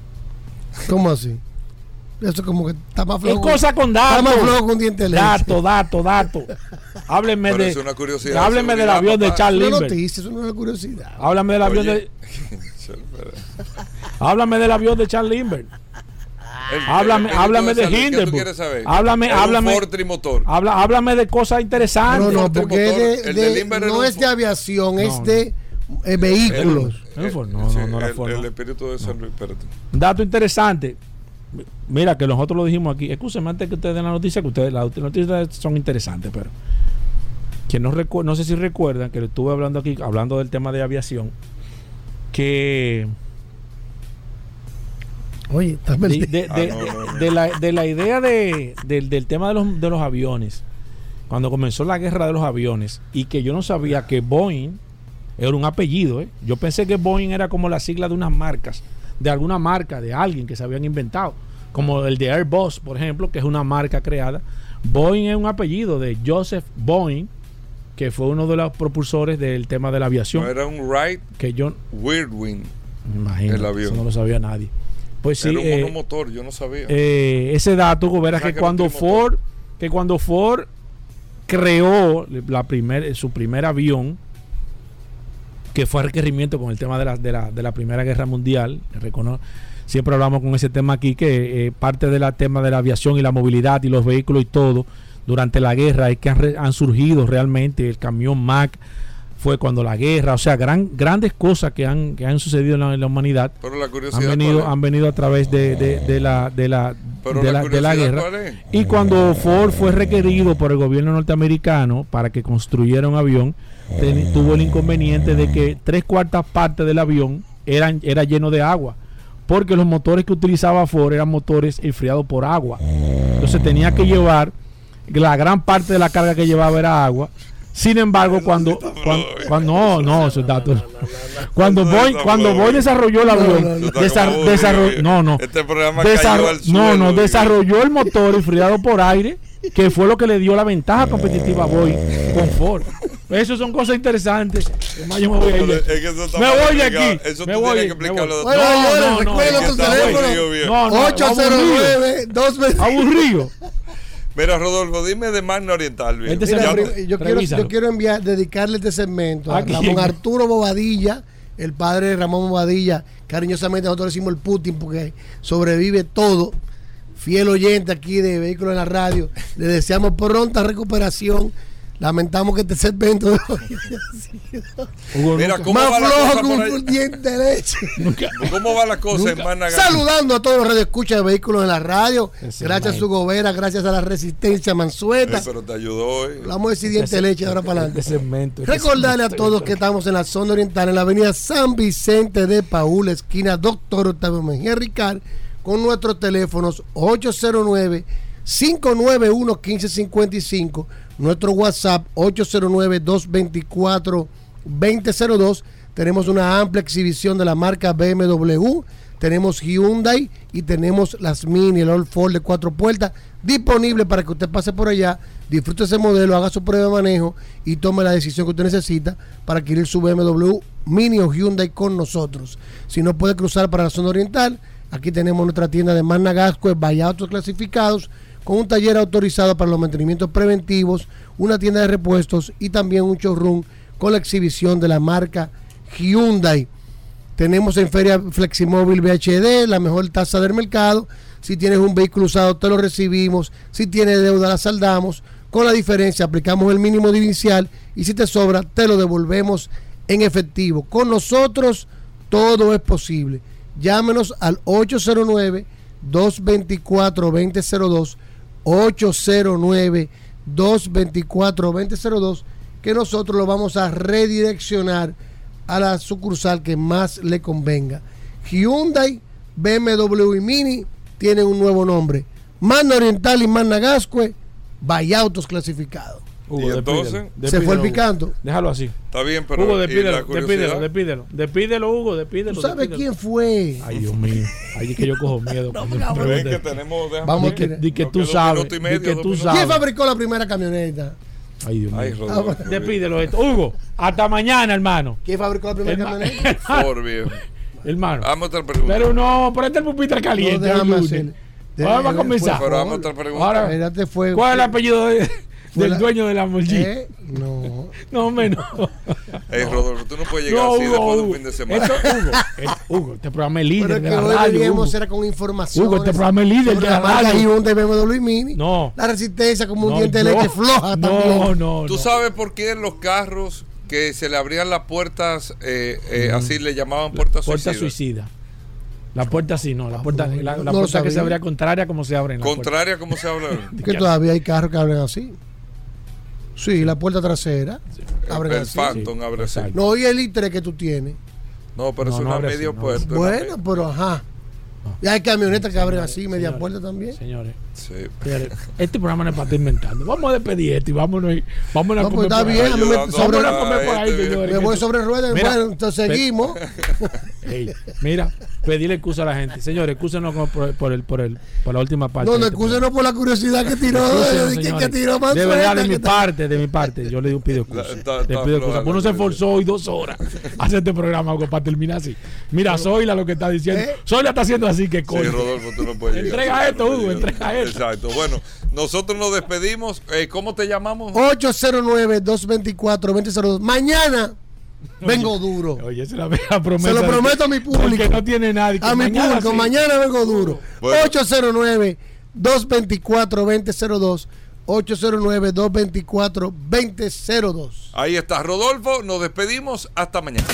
¿Cómo así? Eso como que está más Es flojo. cosa con Está datos. más flojo que un diente de leche. Dato, dato, dato. Hábleme Pero de. es una curiosidad de Hábleme del avión de papá. Charles Una Lindbergh. noticia, eso no es una curiosidad. Háblame del avión Oye. de. Háblame del avión de Charles Lindbergh. El- Háblame, el- el háblame de ¿qué tú Hindenburg. quieres saber? Háblame, un háblame. Ford trimotor. Habla, háblame de cosas interesantes. No, no, porque es de- el de de- no es de aviación, es No, de eh, vehículos. No, no, no, Sí, no, no era el, el espíritu de San Luis, espérate. Dato interesante. Mira, que nosotros lo dijimos aquí. Escúcheme antes que ustedes den la noticia, que ustedes las noticias son interesantes, pero. Que no, recu- no sé si recuerdan que le estuve hablando aquí, hablando del tema de aviación, que Oye, de, de- Ah, de- no, no, no. de la, de la idea de, del- del tema de los, de los aviones, cuando comenzó la guerra de los aviones, y que yo no sabía que Boeing era un apellido, ¿eh? yo pensé que Boeing era como la sigla de unas marcas, de alguna marca, de alguien que se habían inventado, como el de Airbus, por ejemplo, que es una marca creada. Boeing es un apellido de Joseph Boeing, que fue uno de los propulsores del tema de la aviación. No era un Wright que yo Weirdwing. imagino, el avión. eso no lo sabía nadie. Pues sí, era un eh, monomotor, yo no sabía. eh, ese dato, Gobera, que que cuando. Ford, que cuando Ford creó la primer, su primer avión, que fue requerimiento con el tema de la, de la, de la Primera Guerra Mundial, recono- siempre hablamos con ese tema aquí, que eh, parte del tema de la aviación y la movilidad y los vehículos y todo, durante la guerra es que han, han surgido realmente el camión Mac, fue cuando la guerra, o sea, gran, grandes cosas que han, que han sucedido en la, en la humanidad Pero la curiosidad. han venido, han venido a través de, de- de la, de la, de la guerra. Y cuando Ford fue requerido por el gobierno norteamericano para que construyera un avión, ten- tuvo el inconveniente de que tres cuartas partes del avión eran era lleno de agua. Porque los motores que utilizaba Ford eran motores enfriados por agua. Entonces tenía que llevar, la gran parte de la carga que llevaba era agua. Sin embargo, cuando, cuando, cuando- no, no, esos datos. Cuando Boeing, cuando Boeing desarrolló el avión, desarrolló, no, no, Este programa Desarro- cayó al no, suelo, no, desarrolló el motor enfriado por aire, que fue lo que le dio la ventaja competitiva a Boeing con Ford. Eso son cosas interesantes. Además, yo me voy a ir. Es que eso está Me voy de aquí. Eso me tú voy, tienes que me voy. explicarlo. Bueno, señores, recuerden Es que tu está teléfono. aburrido, bien. No, no, 809 220 Aburrido. Mira, Rodolfo, dime de Magna Oriental. bien. Este Mira, yo, quiero, yo quiero enviar, dedicarle este segmento a. Ramón Arturo Bobadilla, el padre de Ramón Bobadilla. Cariñosamente nosotros le decimos el Putin porque sobrevive todo. Fiel oyente aquí de Vehículos en la Radio. Le deseamos pronta recuperación. Lamentamos que este segmento de hoy Hugo, Mira, ¿cómo más va la flojo cosa que por un, ahí? diente de leche. ¿Cómo va la cosa en Magna Saludando a todos los radioescuchas de Vehículos en la Radio. Ese gracias a su gobera, gracias a la resistencia mansueta. Eh, pero te ayudó hoy. Vamos a decir diente de leche de ahora para adelante. Este segmento, este Recordarle a segmento. todos que estamos en la zona oriental, en la avenida San Vicente de Paúl, esquina Doctor Octavio Mejía Ricard, con nuestros teléfonos 809-591-1555, nuestro WhatsApp 809-224-2002. Tenemos una amplia exhibición de la marca BMW, tenemos Hyundai y tenemos las Mini, el All Ford de cuatro puertas, disponible para que usted pase por allá, disfrute ese modelo, haga su prueba de manejo y tome la decisión que usted necesita para adquirir su BMW Mini o Hyundai con nosotros. Si no puede cruzar para la zona oriental, aquí tenemos nuestra tienda de Magna Gasco, vaya autos clasificados, con un taller autorizado para los mantenimientos preventivos, una tienda de repuestos y también un showroom con la exhibición de la marca Hyundai. Tenemos en Feria Fleximóvil VHD la mejor tasa del mercado. Si tienes un vehículo usado, te lo recibimos. Si tienes deuda, la saldamos. Con la diferencia, aplicamos el mínimo inicial y si te sobra, te lo devolvemos en efectivo. Con nosotros, todo es posible. Llámenos al 809-224-2002. 809-224-2002. Que nosotros lo vamos a redireccionar a la sucursal que más le convenga. Hyundai, BMW y Mini tienen un nuevo nombre. Magna Oriental y Magna Gascue, Autos clasificados. Hugo, Y entonces despídelo, Se fue el picando. Déjalo así. Está bien, pero Hugo, ¿y la despídelo, despídelo, despídelo. Despídelo, Hugo, despídelo. ¿Tú sabes quién fue? Ay, Dios mío. Ay, es que yo cojo miedo. me preguntan. que tenemos. Vamos Di que, di que tú sabes. minuto y medio, di que tú sabes. ¿Quién fabricó la primera camioneta? Ay, Dios Ay, mío. Rodolfo. Despídelo esto. Hugo, hasta mañana, hermano. ¿Quién fabricó la primera camioneta? Por viejo. hermano. Vamos a otra pregunta. Pero no, ponete el pupitre caliente. No, déjame hacer- a comenzar. Pero vamos a otra pregunta. Ahora. ¿Cuál es el apellido de- del la- dueño de la Lamborghini? ¿Eh? No. No, menos. Ey, Rodolfo, tú no puedes llegar No, así Hugo, después de un Hugo. fin de semana. Esto, Hugo, eh, Hugo, este programa es líder Pero es de que la hoy radio. debíamos Hugo. era con información. Hugo, este programa es líder de la. Hyundai BMW Mini. No. La resistencia como un No, diente de no. leche floja No, también. no, ¿Tú sabes por qué en los carros que se le abrían las puertas, eh, eh, Mm. así le llamaban puertas Puerta suicidas? suicida. La puerta sí, no. La puerta, la, la no puerta que se abría contraria como se abren. las Contraria, ¿cómo se habla? Que todavía hay carros que abren así. Sí, la puerta trasera. Abren el. Phantom abre así. No, y el i3 que tú tienes. No, pero No, es no una abre así, medio puerta. Bueno, pero ajá. Y hay camionetas que abren así, media puerta también. Señores, Sí. este programa no es para estar inventando. Vamos a despedir esto y vámonos, vámonos No, a pues comer está bien, me- Ayudando sobre- Vámonos a comer por ahí, este señores. Me voy sobre ruedas. Mira, Bueno, entonces seguimos. Mira, pedirle excusa a la gente. Señores, excúsenos por, por, por el, por, el, por la última parte. No, no, este excúsenos por la curiosidad que tiró. Excúsenos, de que, señores. que tiró más de verdad, de mi está- parte, de mi parte, yo le pido excusa. Pido excusa. la Uno se esforzó hoy dos horas a hacer este programa para terminar así. Mira, Zoila lo que está diciendo. ¿Eh? Zoila está haciendo así que Sí, coño. Rodolfo, tú no puedes llegar Entrega esto, Hugo, entrega esto. Exacto. Bueno, nosotros nos despedimos. Eh, ¿Cómo te llamamos? 809-224-2002. Mañana vengo duro. Oye, esa es la vieja promesa. Se lo prometo a mi público. Porque no tiene nadie. que A mi mañana público, sí. mañana vengo duro. Bueno. 809-224-2002. 809-224-2002. Ahí está Rodolfo. Nos despedimos. Hasta mañana.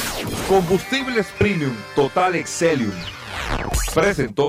Combustibles Premium Total Excelium. Presentó.